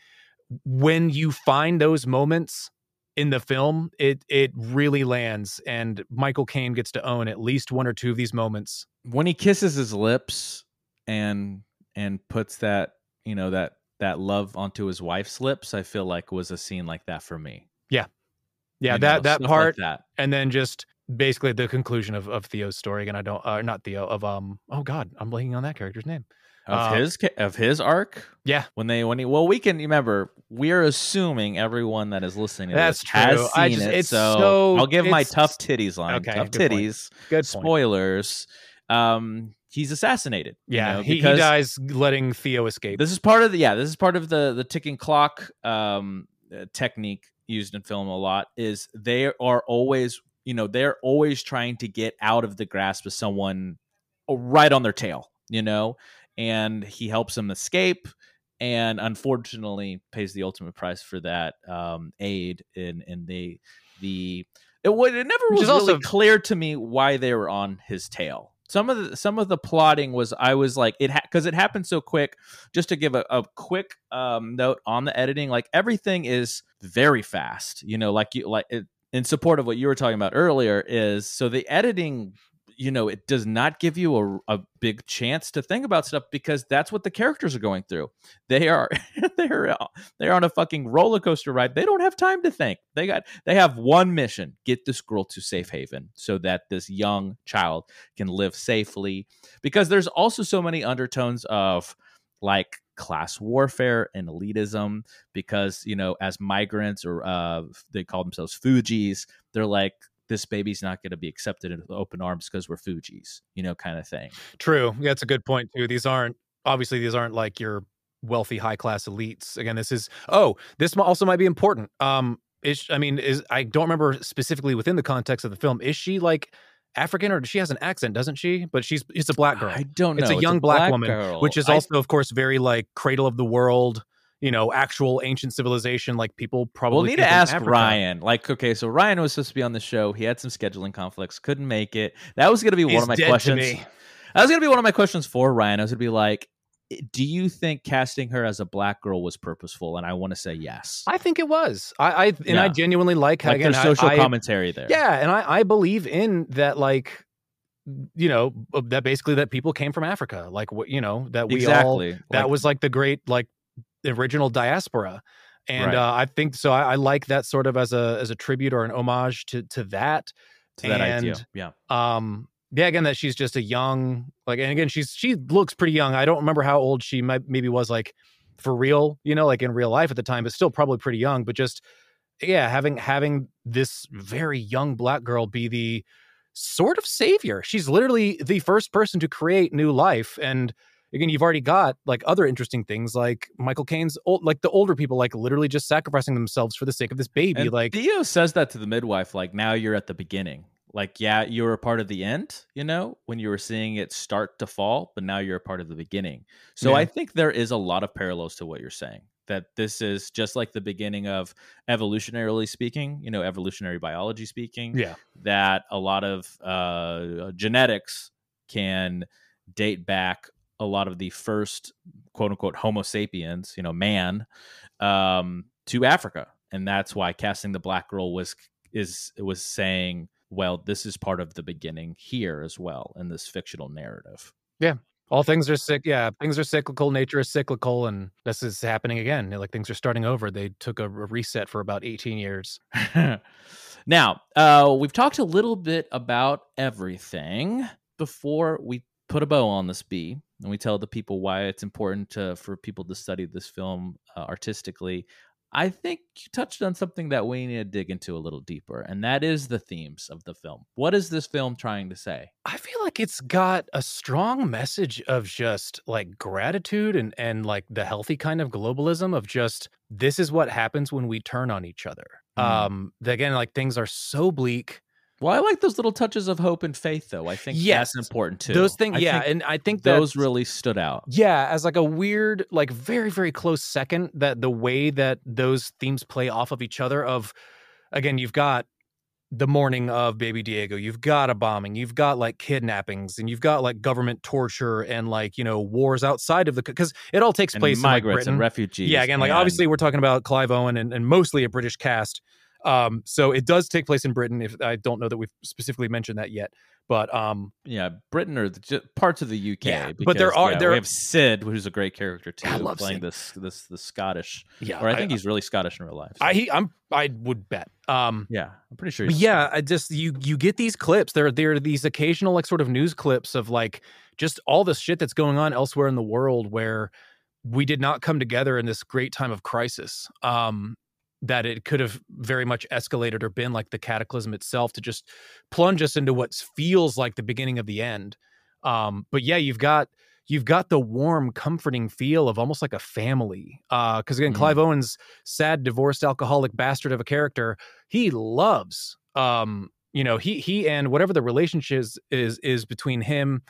When you find those moments in the film, it it really lands, and Michael Caine gets to own at least one or two of these moments.
When he kisses his lips and and puts that you know that that love onto his wife's lips, I feel like was a scene like that for me.
Yeah, yeah,
You
that
know,
that part,
like that.
and then just basically the conclusion of of Theo's story. Again, I don't, uh, not Theo, of um, oh god, I'm blanking on that character's name.
of
Uh,
his of his arc.
Yeah,
When they when he well we can remember we're assuming everyone that is listening to
That's
this has seen
I just-
it.
it's
so,
so-
I'll give my tough titties line.
Okay,
tough
good point.
titties.
good point.
Spoilers. Um, he's assassinated. you
Yeah,
know,
he, he dies letting Theo escape.
This is part of the yeah. This is part of the the ticking clock um, uh, technique used in film a lot. Is they are always you know they're always trying to get out of the grasp of someone uh, right on their tail. You know, and he helps them escape. And unfortunately, pays the ultimate price for that um, aid in in the the it would it never
Which
was
is
really
also-
clear to me why they were on his tail. Some of the some of the plotting was I was like it because it happened so quick. Just to give a, a quick um, note on the editing, like everything is very fast. You know, like you like it, in support of what you were talking about earlier is so the editing you know it does not give you a, a big chance to think about stuff because that's what the characters are going through. They are they're they're on a fucking roller coaster ride. They don't have time to think. They got they have one mission get this girl to safe haven so that this young child can live safely. Because there's also so many undertones of like class warfare and elitism because you know as migrants or uh they call themselves fugees they're like this baby's not going to be accepted into open arms because we're fugees you know kind of thing
True. Yeah, that's a good point too. These aren't obviously these aren't like your wealthy high class elites. Again, this is oh, this also might be important. Um, is I mean, is I don't remember specifically within the context of the film. Is she like African or she has an accent, doesn't she? But she's it's a black girl,
i don't know
It's a young black woman,
girl.
which is
I-
also of course very like cradle of the world. You know, actual ancient civilization. Like people probably
We'll need to ask
Africa.
Ryan. Like, okay, so Ryan was supposed to be on the show. He had some scheduling conflicts, couldn't make it. That was going to be one of my questions.
me.
That was going to be one of my questions for Ryan. I was going to be like, do you think casting her as a black girl was purposeful? And I want to say yes.
I think it was. I, I and
Yeah.
I genuinely like,
like
again,
there's
I-
social
I,
commentary there.
Yeah, and I, I believe in that, like, you know, uh, that basically that people came from Africa, like what you know that we all that
Like,
was like the great like original diaspora, and
Right.
uh, I think so. I, I like that sort of as a as a tribute or an homage to to that.
to that idea. Yeah.
Um, yeah, again, that she's just a young like, and again, she's she looks pretty young. I don't remember how old she might maybe was like for real, you know, like in real life at the time, but still probably pretty young. But just yeah, having having this very young black girl be the sort of savior. She's literally the first person to create new life. And again, you've already got like other interesting things like Michael Caine's old like the older people like literally just sacrificing themselves for the sake of this baby.
And
like
Theo says that to the midwife, like, now you're at the beginning. Like, yeah, you were a part of the end, you know, when you were seeing it start to fall, but now you're a part of the beginning. So
Yeah.
I think there is a lot of parallels to what you're saying. That this is just like the beginning of evolutionarily speaking, you know, evolutionary biology speaking,
yeah.
that a lot of uh, genetics can date back a lot of the first quote unquote Homo sapiens, you know, man, um, to Africa, and that's why casting the black girl was is was saying, well, this is part of the beginning here as well in this fictional narrative. Yeah.
All things are sick. Yeah, things are cyclical. Nature is cyclical, and this is happening again. Like things are starting over. They took a, a reset for about eighteen years.
now, uh, we've talked a little bit about everything before we put a bow on this bee and we tell the people why it's important to, for people to study this film uh, artistically. I think you touched on something that we need to dig into a little deeper, and that is the themes of the film. What is this film trying to say?
I feel like it's got a strong message of just like gratitude and and like the healthy kind of globalism of just this is what happens when we turn on each other.
Mm.
Um, again, like things are so bleak.
Well, I like those little touches of hope and faith, though. I think
Yes.
that's important too.
Those things,
I
yeah, and I think
those really stood out.
Yeah, as like a weird, like very, very close second that the way that those themes play off of each other of again, you've got the mourning of baby diego you've got a bombing you've got like kidnappings and you've got like government torture and like you know wars outside of the because it all takes
and
place
migrants
in like
and refugees.
yeah again like
and-
obviously we're talking about clive owen and, and mostly a british cast um so it does take place in britain if i don't know that we've specifically mentioned that yet but um
yeah, Britain or the, parts of the UK.
Yeah, but there are-
yeah,
there-
we have Sid, who's a great character too,
I love
playing
Sid.
this this the Scottish,
yeah
or I think he's really Scottish in real life. so-
i he, i'm i would bet um
yeah, I'm pretty sure.
Yeah, I just you you get these clips. There there are these occasional like sort of news clips of like just all this shit that's going on elsewhere in the world where we did not come together in this great time of crisis. Um that it could have very much escalated or been like the cataclysm itself to just plunge us into what feels like the beginning of the end. Um but yeah, you've got you've got the warm comforting feel of almost like a family uh because again
Mhm.
clive owen's sad divorced alcoholic bastard of a character he loves um you know he he and whatever the relationship is is, is between him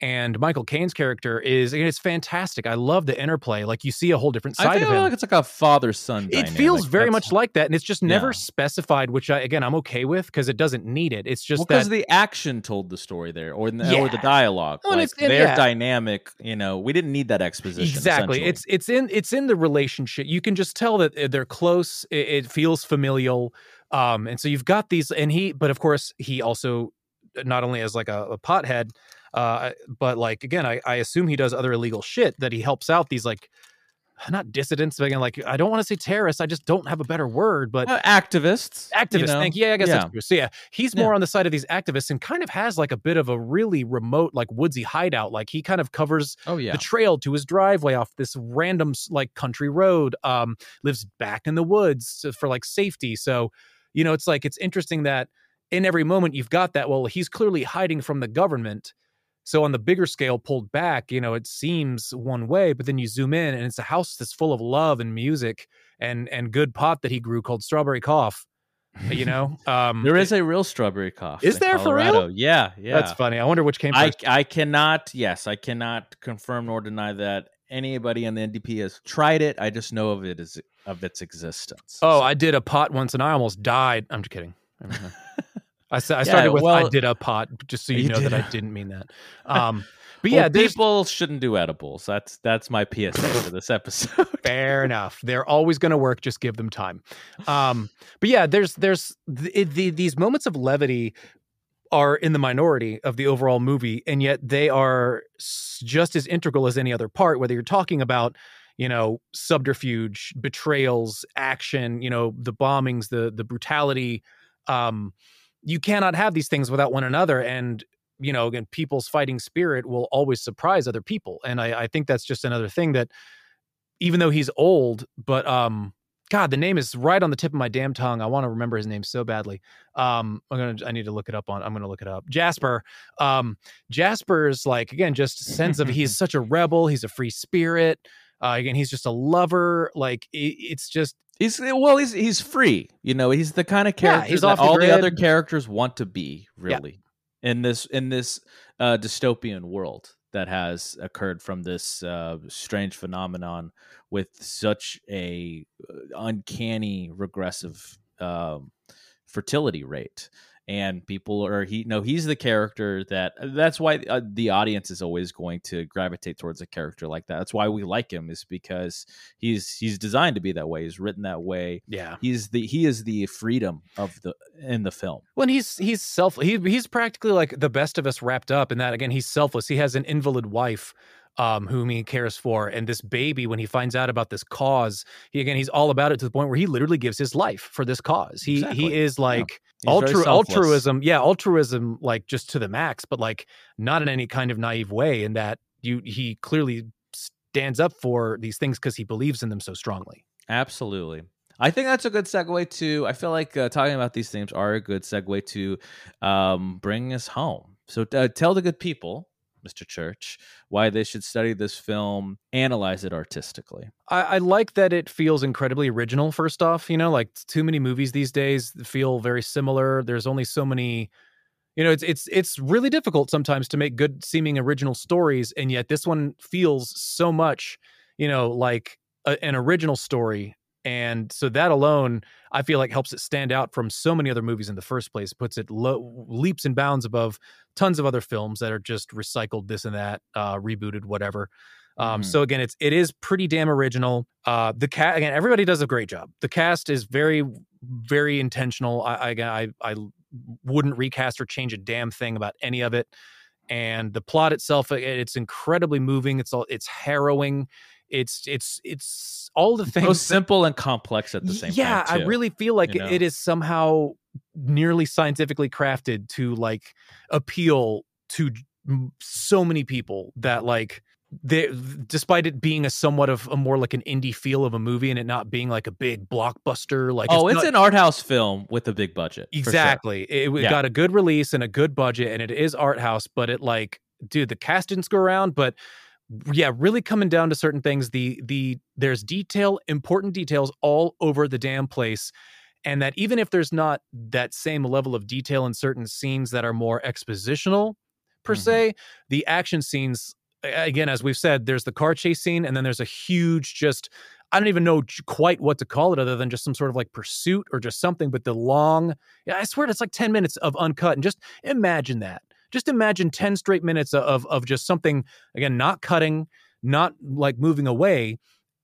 and Michael Caine's character is it's fantastic. I love the interplay. Like you see a whole different side of him.
like it's like a father son.
it feels very much like that, and it's just never
Yeah.
specified. Which I, again I'm okay with because it doesn't need it. It's just
because
that
the action told the story there, or the, or the dialogue.
Well,
like
and
their
yeah.
dynamic. You know, we didn't need that exposition.
exactly it's it's in it's in the relationship you can just tell that uh, they're close it, it feels familial um and so you've got these and he but of course he also not only as like a, a pothead uh but like again I, I assume he does other illegal shit that he helps out these like not dissidents but again like i don't want to say terrorists i just don't have a better word but
Uh, activists.
activists
you know?
thank you yeah i guess
Yeah.
that's true so yeah he's
Yeah.
more on the side of these activists and kind of has like a bit of a really remote like woodsy hideout like he kind of covers
Oh yeah.
the trail to his driveway off this random like country road um lives back in the woods for like safety so you know it's like it's interesting that in every moment you've got that well he's clearly hiding from the government so on the bigger scale pulled back you know it seems one way but then you zoom in and it's a house that's full of love and music and and good pot that he grew called strawberry cough you know um
there is a real strawberry cough.
Is there for real?
Yeah, yeah.
that's funny i wonder which came
I
first
I cannot. Yes, I cannot confirm nor deny that anybody in the NDP has tried it. I just know of it as of its existence.
oh
So-
i did a pot once and i almost died i'm just kidding I. I,
Yeah,
started with I did a pot, just so you,
You
know that I didn't mean that. Um, but
Well,
yeah,
people shouldn't do edibles. That's that's my PSA for this episode.
fair enough. They're always going to work. Just give them time. Um, but yeah, there's there's the, the, these moments of levity are in the minority of the overall movie, and yet they are just as integral as any other part. Whether you're talking about you know subterfuge, betrayals, action, you know the bombings, the the brutality. Um, you cannot have these things without one another, and you know again, people's fighting spirit will always surprise other people, and I, I think that's just another thing that even though he's old, but um, God, the name is right on the tip of my damn tongue. I want to remember his name so badly. Um, I'm gonna, I need to look it up on. I'm gonna look it up. Jasper. Um, Jasper's like again, just sense of he's such a rebel. He's a free spirit. Uh, again, he's just a lover. Like it, it's just
He's well, he's he's free. You know, he's the kind of
Yeah,
character
he's
that
the
all the other characters want to be.
Yeah.
Really, in this in this uh, dystopian world that has occurred from this uh, strange phenomenon with such a uh, uncanny regressive um, fertility rate. And people are he no he's the character that that's why uh, the audience is always going to gravitate towards a character like that. That's why we like him is because he's he's designed to be that way. He's written that way
yeah.
he's the he is the freedom of the in the film
When he's he's self he he's practically like the best of us wrapped up in that again he's selfless. He has an invalid wife um whom he cares for and this baby when he finds out about this cause he again he's all about it to the point where he literally gives his life for this cause. He
Exactly.
he is like
very
Altru- altruism yeah altruism like just to the max but like not in any kind of naive way in that you he clearly stands up for these things because he believes in them so strongly.
Absolutely. I think that's a good segue to i feel like uh, talking about these themes are a good segue to um bring us home. So uh, tell the good people mr church why they should study this film analyze it artistically.
I, I like that it feels incredibly original first off you know like too many movies these days feel very similar. There's only so many you know it's it's it's really difficult sometimes to make good seeming original stories and yet this one feels so much you know like a, an original story And so that alone, I feel like helps it stand out from so many other movies in the first place, puts it lo- leaps and bounds above tons of other films that are just recycled this and that, uh, rebooted, whatever. Um,
Mhm.
So again, it's it is pretty damn original. Uh, the cast again, everybody does a great job. The cast is very, very intentional. I I, I I wouldn't recast or change a damn thing about any of it. And the plot itself, it's incredibly moving. It's all it's harrowing. It's it's it's all the things So
simple and complex at the same
yeah,
time.
Yeah,
I
really feel like
you know?
it is somehow nearly scientifically crafted to like appeal to so many people that like they despite it being a somewhat of a more like an indie feel of a movie and it not being like a big blockbuster like
oh, it's
not-
an art house film with a big budget. for sure.
Exactly. It, it
Yeah.
got a good release and a good budget, and it is art house. But it like, dude, the cast didn't screw around. But yeah, really coming down to certain things. The the there's detail, important details all over the damn place, and that even if there's not that same level of detail in certain scenes that are more expositional per
Mhm.
se, the action scenes. Again, as we've said, there's the car chase scene, and then there's a huge just I don't even know quite what to call it other than just some sort of like pursuit or just something. But the long, I swear it's like 10 minutes of uncut. And just imagine that. Just imagine 10 straight minutes of of just something, again, not cutting, not like moving away.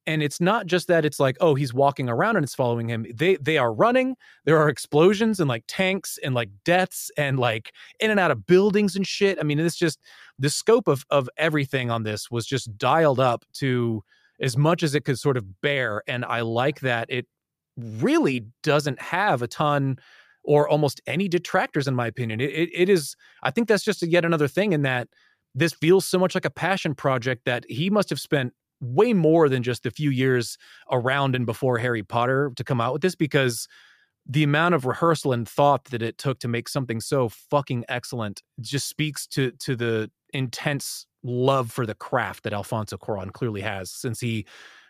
And it's not just that it's like, oh, he's walking around and it's following him. They they are running. There are explosions and like tanks and like deaths and like in and out of buildings and shit. I mean, it's just the scope of of everything on this was just dialed up to as much as it could sort of bear. And I like that it really doesn't have a ton or almost any detractors, in my opinion. It, it, it is, I think that's just yet another thing in that this feels so much like a passion project that he must have spent way more than just a few years around and before Harry Potter to come out with this because the amount of rehearsal and thought that it took to make something so fucking excellent just speaks to to the intense love for the craft that Alfonso Cuarón clearly has since he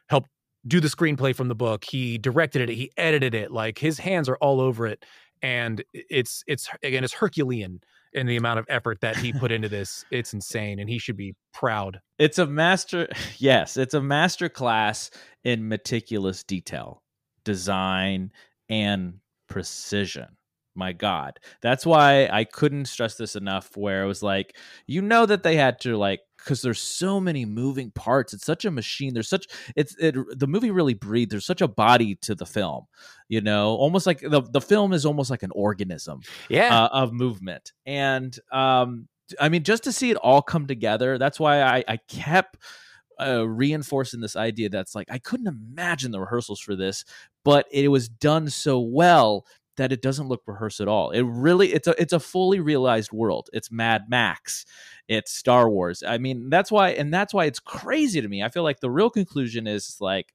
helped do the screenplay from the book he directed it he edited it like his hands are all over it and it's it's again it's herculean in the amount of effort that he put into this it's insane and he should be proud
It's a master. Yes, it's a master class in meticulous detail, design, and precision. My God, that's why I couldn't stress this enough. Where it was like, you know, that they had to like, because there's so many moving parts. It's such a machine. There's such it's it. The movie really breathes. There's such a body to the film. You know, almost like the the film is almost like an organism
yeah
uh, of movement. And um, I mean, just to see it all come together, that's why I, I kept uh, reinforcing this idea that's like, I couldn't imagine the rehearsals for this, but it was done so well that it doesn't look rehearsed at all. It really, it's a, it's a fully realized world. It's Mad Max. It's Star Wars. I mean, that's why, and that's why it's crazy to me. I feel like the real conclusion is like,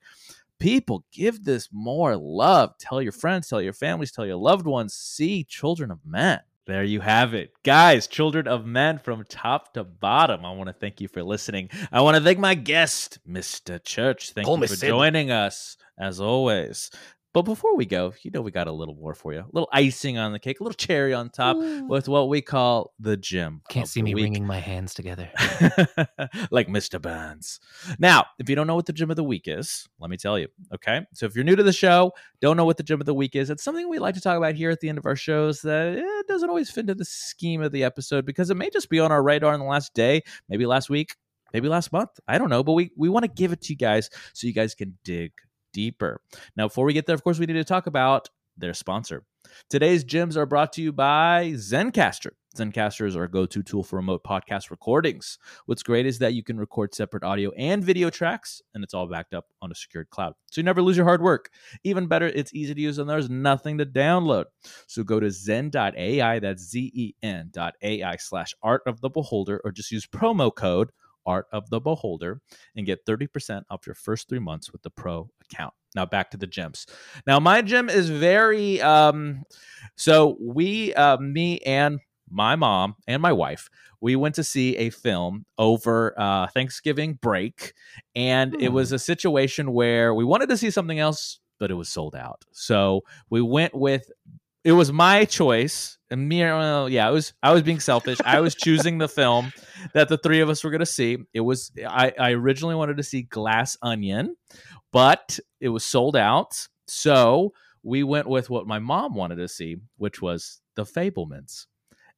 people give this more love. Tell your friends, tell your families, tell your loved ones. See Children of Men. There you have it. Guys, Children of Men from top to bottom. I want to thank you for listening. I want to thank my guest, Mr. Church. Thank
Call
you for
Sid.
joining us, as always. But before we go, you know we got a little more for you. A little icing on the cake, a little cherry on top with what we call the gym.
can't see me
week.
wringing my hands together
like Mr. Burns. Now, if you don't know what the gym of the week is, let me tell you. Okay. So if you're new to the show, don't know what the gym of the week is, it's something we like to talk about here at the end of our shows that it doesn't always fit into the scheme of the episode because it may just be on our radar in the last day, maybe last week, maybe last month. I don't know. But we, we want to give it to you guys so you guys can dig deeper. Now, before we get there, of course, we need to talk about their sponsor. Today's gyms are brought to you by Zencastr. Zencastr is our go to tool for remote podcast recordings. What's great is that you can record separate audio and video tracks, and it's all backed up on a secured cloud. So you never lose your hard work. Even better, it's easy to use and there's nothing to download. So go to zen.ai, that's Z E N dot AI slash art of the beholder, or just use promo code art of the beholder and get 30% off your first three months with the pro account. Now back to the gyms. Now my gym is very um so we uh me and my mom and my wife we went to see a film over uh Thanksgiving break and it was a situation where we wanted to see something else but it was sold out. So we went with it was my choice and me well, yeah, it was I was being selfish. I was choosing the film that the three of us were going to see. It was I I originally wanted to see Glass Onion but it was sold out. So we went with what my mom wanted to see, which was The Fabelmans.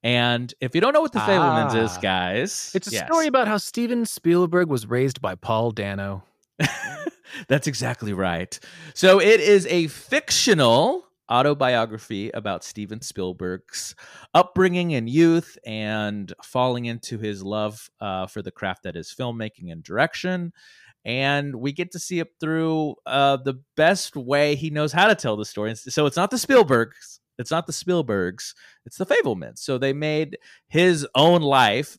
And if you don't know what The Fabelmans is,
Ah.
guys,
It's a
yes.
story about how Steven Spielberg was raised by Paul Dano.
That's exactly right. So it is a fictional autobiography about Steven Spielberg's upbringing in youth and falling into his love uh, for the craft that is filmmaking and direction. And we get to see it through uh, the best way he knows how to tell the story. So it's not the Spielbergs. It's not the Spielbergs. It's the Fabelmans. So they made his own life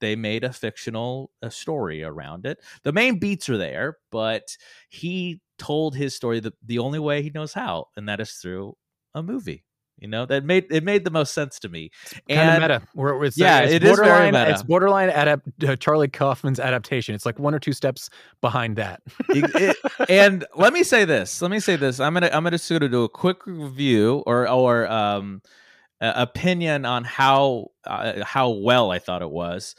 they made a fictional a story around it. The main beats are there, but he told his story the, the only way he knows how, and that is through a movie. You know, that made it made the most sense to me.
Kind
And
meta. Where it's,
Yeah,
it's
it is very
borderline,
meta.
It's borderline adapt uh, Charlie Kaufman's adaptation. It's like one or two steps behind that.
It- it- and let me say this. Let me say this. I'm gonna I'm gonna gonna do a quick review or or um uh, opinion on how uh, how well I thought it was,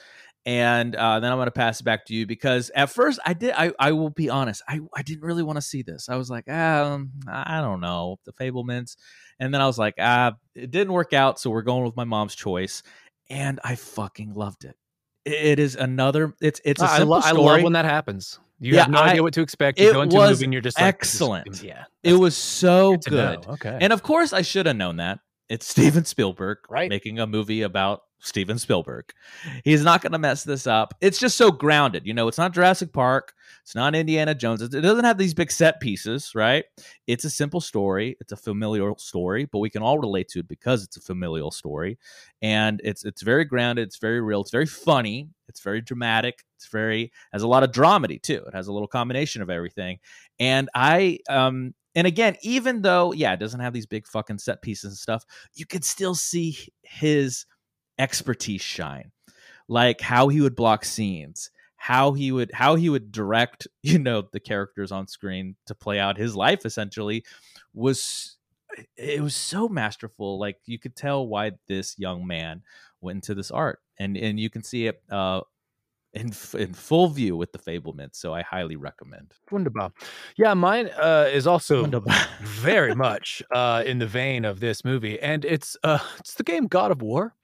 and uh, then I'm gonna pass it back to you because at first I did I I will be honest I I didn't really want to see this. I was like um I don't know the Fabelmans, and then I was like ah it didn't work out, so we're going with my mom's choice, and I fucking loved it. It- is another. It's it's a
I,
simple
lo- I love when that happens. You
Yeah,
have no
I-
idea what to expect. You
it
go into a
was
movie and you're just like, this is-
excellent.
yeah,
it was so
good know.
good.
Okay.
And of course, I should have known that. It's Steven Spielberg
Right.
making a movie about Steven Spielberg. He's not going to mess this up. It's just so grounded. You know, it's not Jurassic Park. It's not Indiana Jones. It it doesn't have these big set pieces, right? It's a simple story. It's a familial story, but we can all relate to it because it's a familial story. And it's it's very grounded. It's very real. It's very funny. It's very dramatic. It's very has a lot of dramedy too. It has a little combination of everything. And I um and again, even though, yeah, it doesn't have these big fucking set pieces and stuff, you could still see his expertise shine. Like how he would block scenes, how he would how he would direct, you know, the characters on screen to play out his life essentially was it was so masterful. Like you could tell why this young man went into this art. And and you can see it uh in in full view with the Fabelmans. So I highly recommend.
Wunderbar. Yeah, mine uh, is also very much uh, in the vein of this movie, and it's uh, it's the game God of War.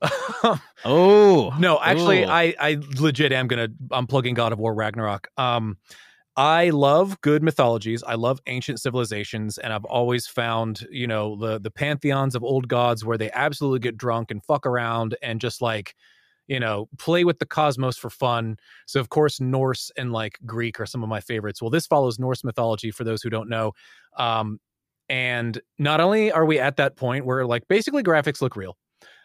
Oh
no, actually,
Ooh.
I I legit am gonna I'm plugging God of War Ragnarok. Um, I love good mythologies. I love ancient civilizations, and I've always found you know the the pantheons of old gods where they absolutely get drunk and fuck around and just like you know play with the cosmos for fun. So of course Norse and like Greek are some of my favorites. Well, this follows Norse mythology for those who don't know. Um, and not only are we at that point where like basically graphics look real.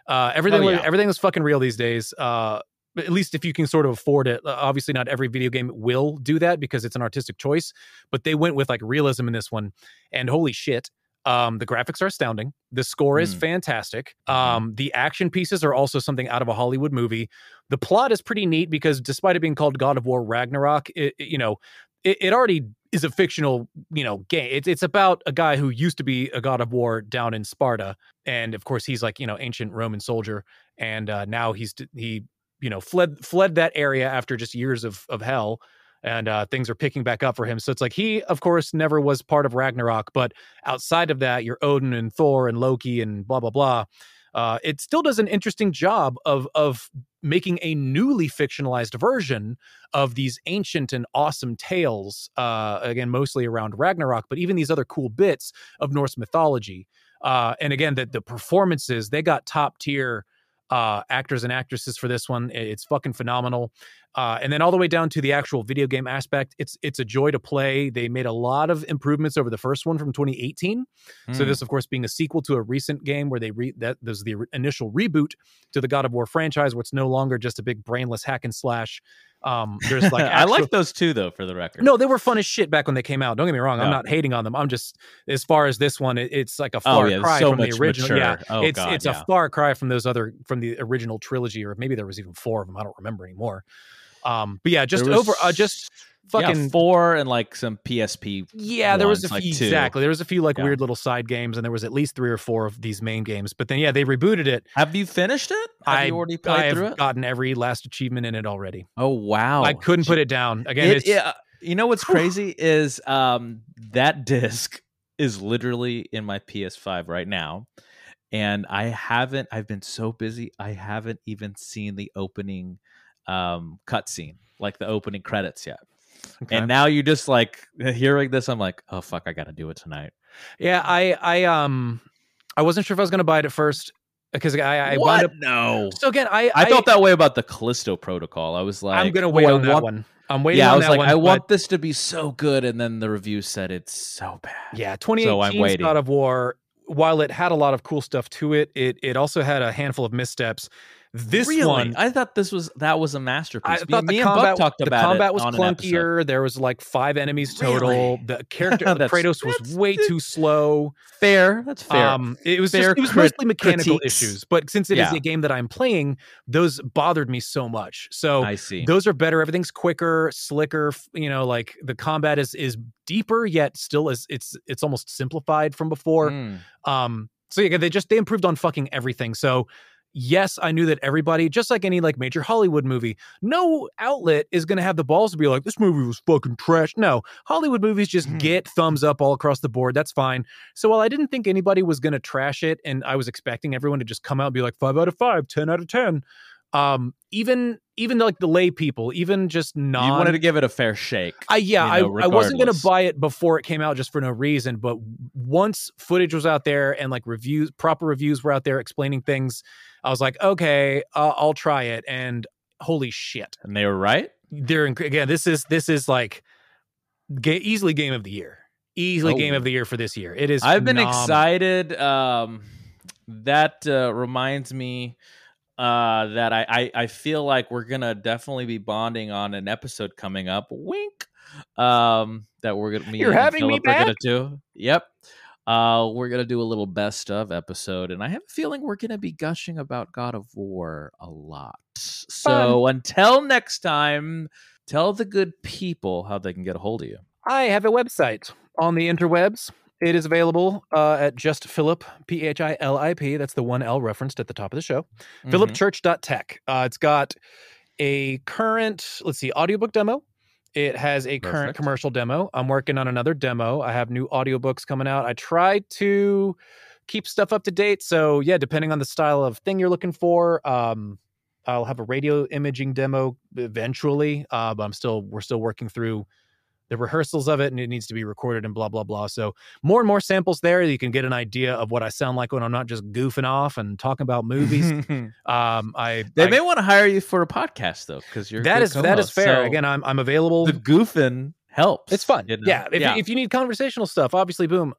Uh, everything,
Oh, yeah.
everything is fucking real these days. Uh, at least if you can sort of afford it. Uh, Obviously, not every video game will do that because it's an artistic choice, but they went with like realism in this one. And holy shit, um, the graphics are astounding. The score is
Mm.
fantastic.
Mhm.
Um, the action pieces are also something out of a Hollywood movie. The plot is pretty neat because despite it being called God of War Ragnarok, it, it- you know, it, it already is a fictional, you know, game. It's it's about a guy who used to be a god of war down in Sparta, and of course he's like you know ancient Roman soldier, and uh, now he's he you know fled fled that area after just years of of hell and uh, things are picking back up for him. So it's like he of course never was part of ragnarok but outside of that you're odin and thor and loki and blah blah blah. Uh, it still does an interesting job of of making a newly fictionalized version of these ancient and awesome tales uh, again mostly around ragnarok but even these other cool bits of norse mythology. Uh, and again the, the performances they got top tier uh, actors and actresses for this one. It's fucking phenomenal. Uh, and then all the way down to the actual video game aspect, it's it's a joy to play. They made a lot of improvements over the first one from 2018. So
Mm.
this, of course, being a sequel to a recent game where they re that there's the initial reboot to the God of War franchise, where it's no longer just a big brainless hack and slash. Um, there's like
I like those two though, for the record.
no, they were fun as shit back when they came out. Don't get me wrong. I'm not hating on them. I'm just as far as this one, it, it's like a
oh
far
yeah,
cry
so
from the original.
mature.
Yeah,
Oh
it's
god,
it's
yeah.
a far cry from those other from the original trilogy, or maybe there was even four of them. I don't remember anymore. Um, but yeah, just
was-
over, uh, just
yeah,
fucking
four and like some PSP.
yeah, there was a
like
few
two.
exactly. There was a few like
Yeah.
weird little side games, and there was at least three or four of these main games. But then yeah, they rebooted it.
Have you finished it? Have
I
you already
I
played
have
through it?
gotten every last achievement in it already.
Oh wow,
I couldn't put it down again.
It,
it's,
yeah, You know what's crazy is um that disc is literally in my PS5 right now. And I haven't I've been so busy, I haven't even seen the opening um cutscene, like the opening credits yet.
Okay.
And now you just like hearing this, I'm like, oh fuck, I gotta do it tonight.
Yeah, I I um I wasn't sure if I was gonna buy it at first because I I
what?
wound up
no.
so again I
I, felt that way about the Callisto Protocol. I was like,
I'm gonna
oh,
wait
I
on that
want-
one. I'm waiting
Yeah, I was like,
one.
I
but-
want this to be so good, and then the review said it's so bad.
Yeah,
So I'm
2018's. God of War, while it had a lot of cool stuff to it, it it also had a handful of missteps. This
really?
one,
I thought this was that was a masterpiece.
I
Me-
thought
me
the
and Buck
combat,
talked
the
about
combat
it
was
on an episode.
clunkier. There was like five enemies total.
Really?
The character
That's-
Kratos was way too slow.
Fair, that's fair.
Um, it was
Fair
just, it was
crit-
mostly mechanical
critiques.
issues. But since it is
Yeah.
a game that I'm playing, those bothered me so much. So
I see.
those are better. Everything's quicker, slicker. You know, like the combat is is deeper, yet still is it's it's almost simplified from before.
Mm.
Um, so yeah, they just they improved on fucking everything. So yes, I knew that everybody, just like any like major Hollywood movie, no outlet is gonna have the balls to be like, this movie was fucking trash. No, Hollywood movies just
Mhm.
get thumbs up all across the board. That's fine. So while I didn't think anybody was gonna trash it, and I was expecting everyone to just come out and be like five out of five, 10 out of ten. Um, even even like the lay people, even just non
you wanted to give it a fair shake.
I yeah,
you know,
I, I wasn't gonna buy it before it came out just for no reason. But once footage was out there and like reviews, proper reviews were out there explaining things, I was like, okay, uh, I'll try it. And holy shit,
and they were right.
they're again. This is this is like ga- easily game of the year, easily game
Oh.
of the year for this year. It is.
I've been excited. Um, that uh, reminds me uh, that I, I I feel like we're gonna definitely be bonding on an episode coming up. Wink. Um, that we're gonna me
You're having me
Philip are gonna do. Yep. Uh, we're gonna do a little best of episode, and I have a feeling we're gonna be gushing about God of War a lot. So until next time, tell the good people how they can get a hold of you.
I have a website on the interwebs. It is available uh, at just Philip P H I L I P. That's the one L referenced at the top of the show.
Mhm.
philipchurch.tech. Uh, it's got a current, let's see, audiobook demo. It has a current
Perfect.
commercial demo. I'm working on another demo. I have new audiobooks coming out. I try to keep stuff up to date. So, yeah, depending on the style of thing you're looking for, um, I'll have a radio imaging demo eventually. Uh, but I'm still, we're still working through the rehearsals of it and it needs to be recorded and blah, blah, blah. So, more and more samples there. You can get an idea of what I sound like when I'm not just goofing off and talking about movies. um, I,
They
I-
may want to hire you for a podcast though, because you're
that is that is fair.
So
Again, I'm I'm available.
the goofing helps.
it's fun.
you know?
Yeah. If, You, if you need conversational stuff, obviously, boom,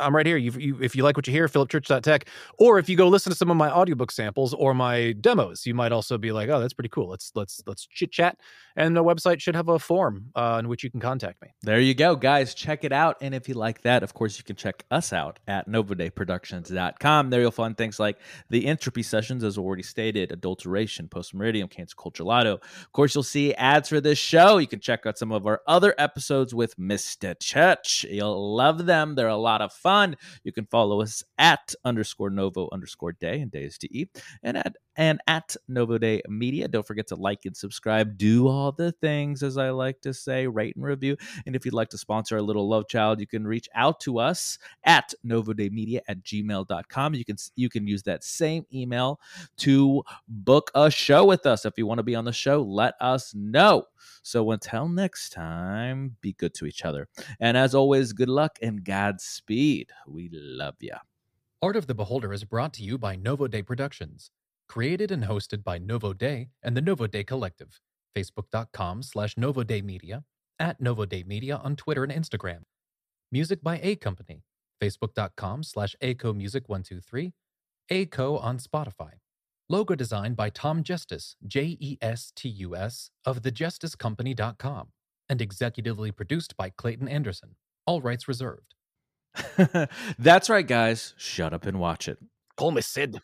I'm right here. You, you if you like what you hear, philipchurch.tech. Or if you go listen to some of my audiobook samples or my demos, you might also be like, oh, that's pretty cool. Let's let's let's chit chat. And the website should have a form uh, in which you can contact me.
There you go, guys. Check it out. And if you like that, of course, you can check us out at novodayproductions.com. There you'll find things like the entropy sessions, as already stated, adulteration, post meridium, cancer culture lotto. Of course, you'll see ads for this show. You can check out some of our other episodes with Mr. Church. You'll love them. They're a lot of fun. You can follow us at underscore novo underscore day and days to eat and at and at Novo Day Media. Don't forget to like and subscribe. Do all the things, as I like to say, rate and review. And if you'd like to sponsor our little love child, you can reach out to us at novodaymedia at gmail.com. You can you can use that same email to book a show with us. If you want to be on the show, let us know. So until next time, be good to each other. And as always, good luck and Godspeed. We love you.
Art of the Beholder is brought to you by Novo Day Productions. Created and hosted by Novo Day and the Novo Day Collective. Facebook.com slash Novo Day Media, at Novo Day Media on Twitter and Instagram. Music by A Company. Facebook.com slash ACO Music 123. ACO on Spotify. Logo designed by Tom Justice, J E S T U S, of thejusticecompany.com. And executively produced by Clayton Anderson. All rights reserved.
That's right, guys. Shut up and watch it.
Call me Sid.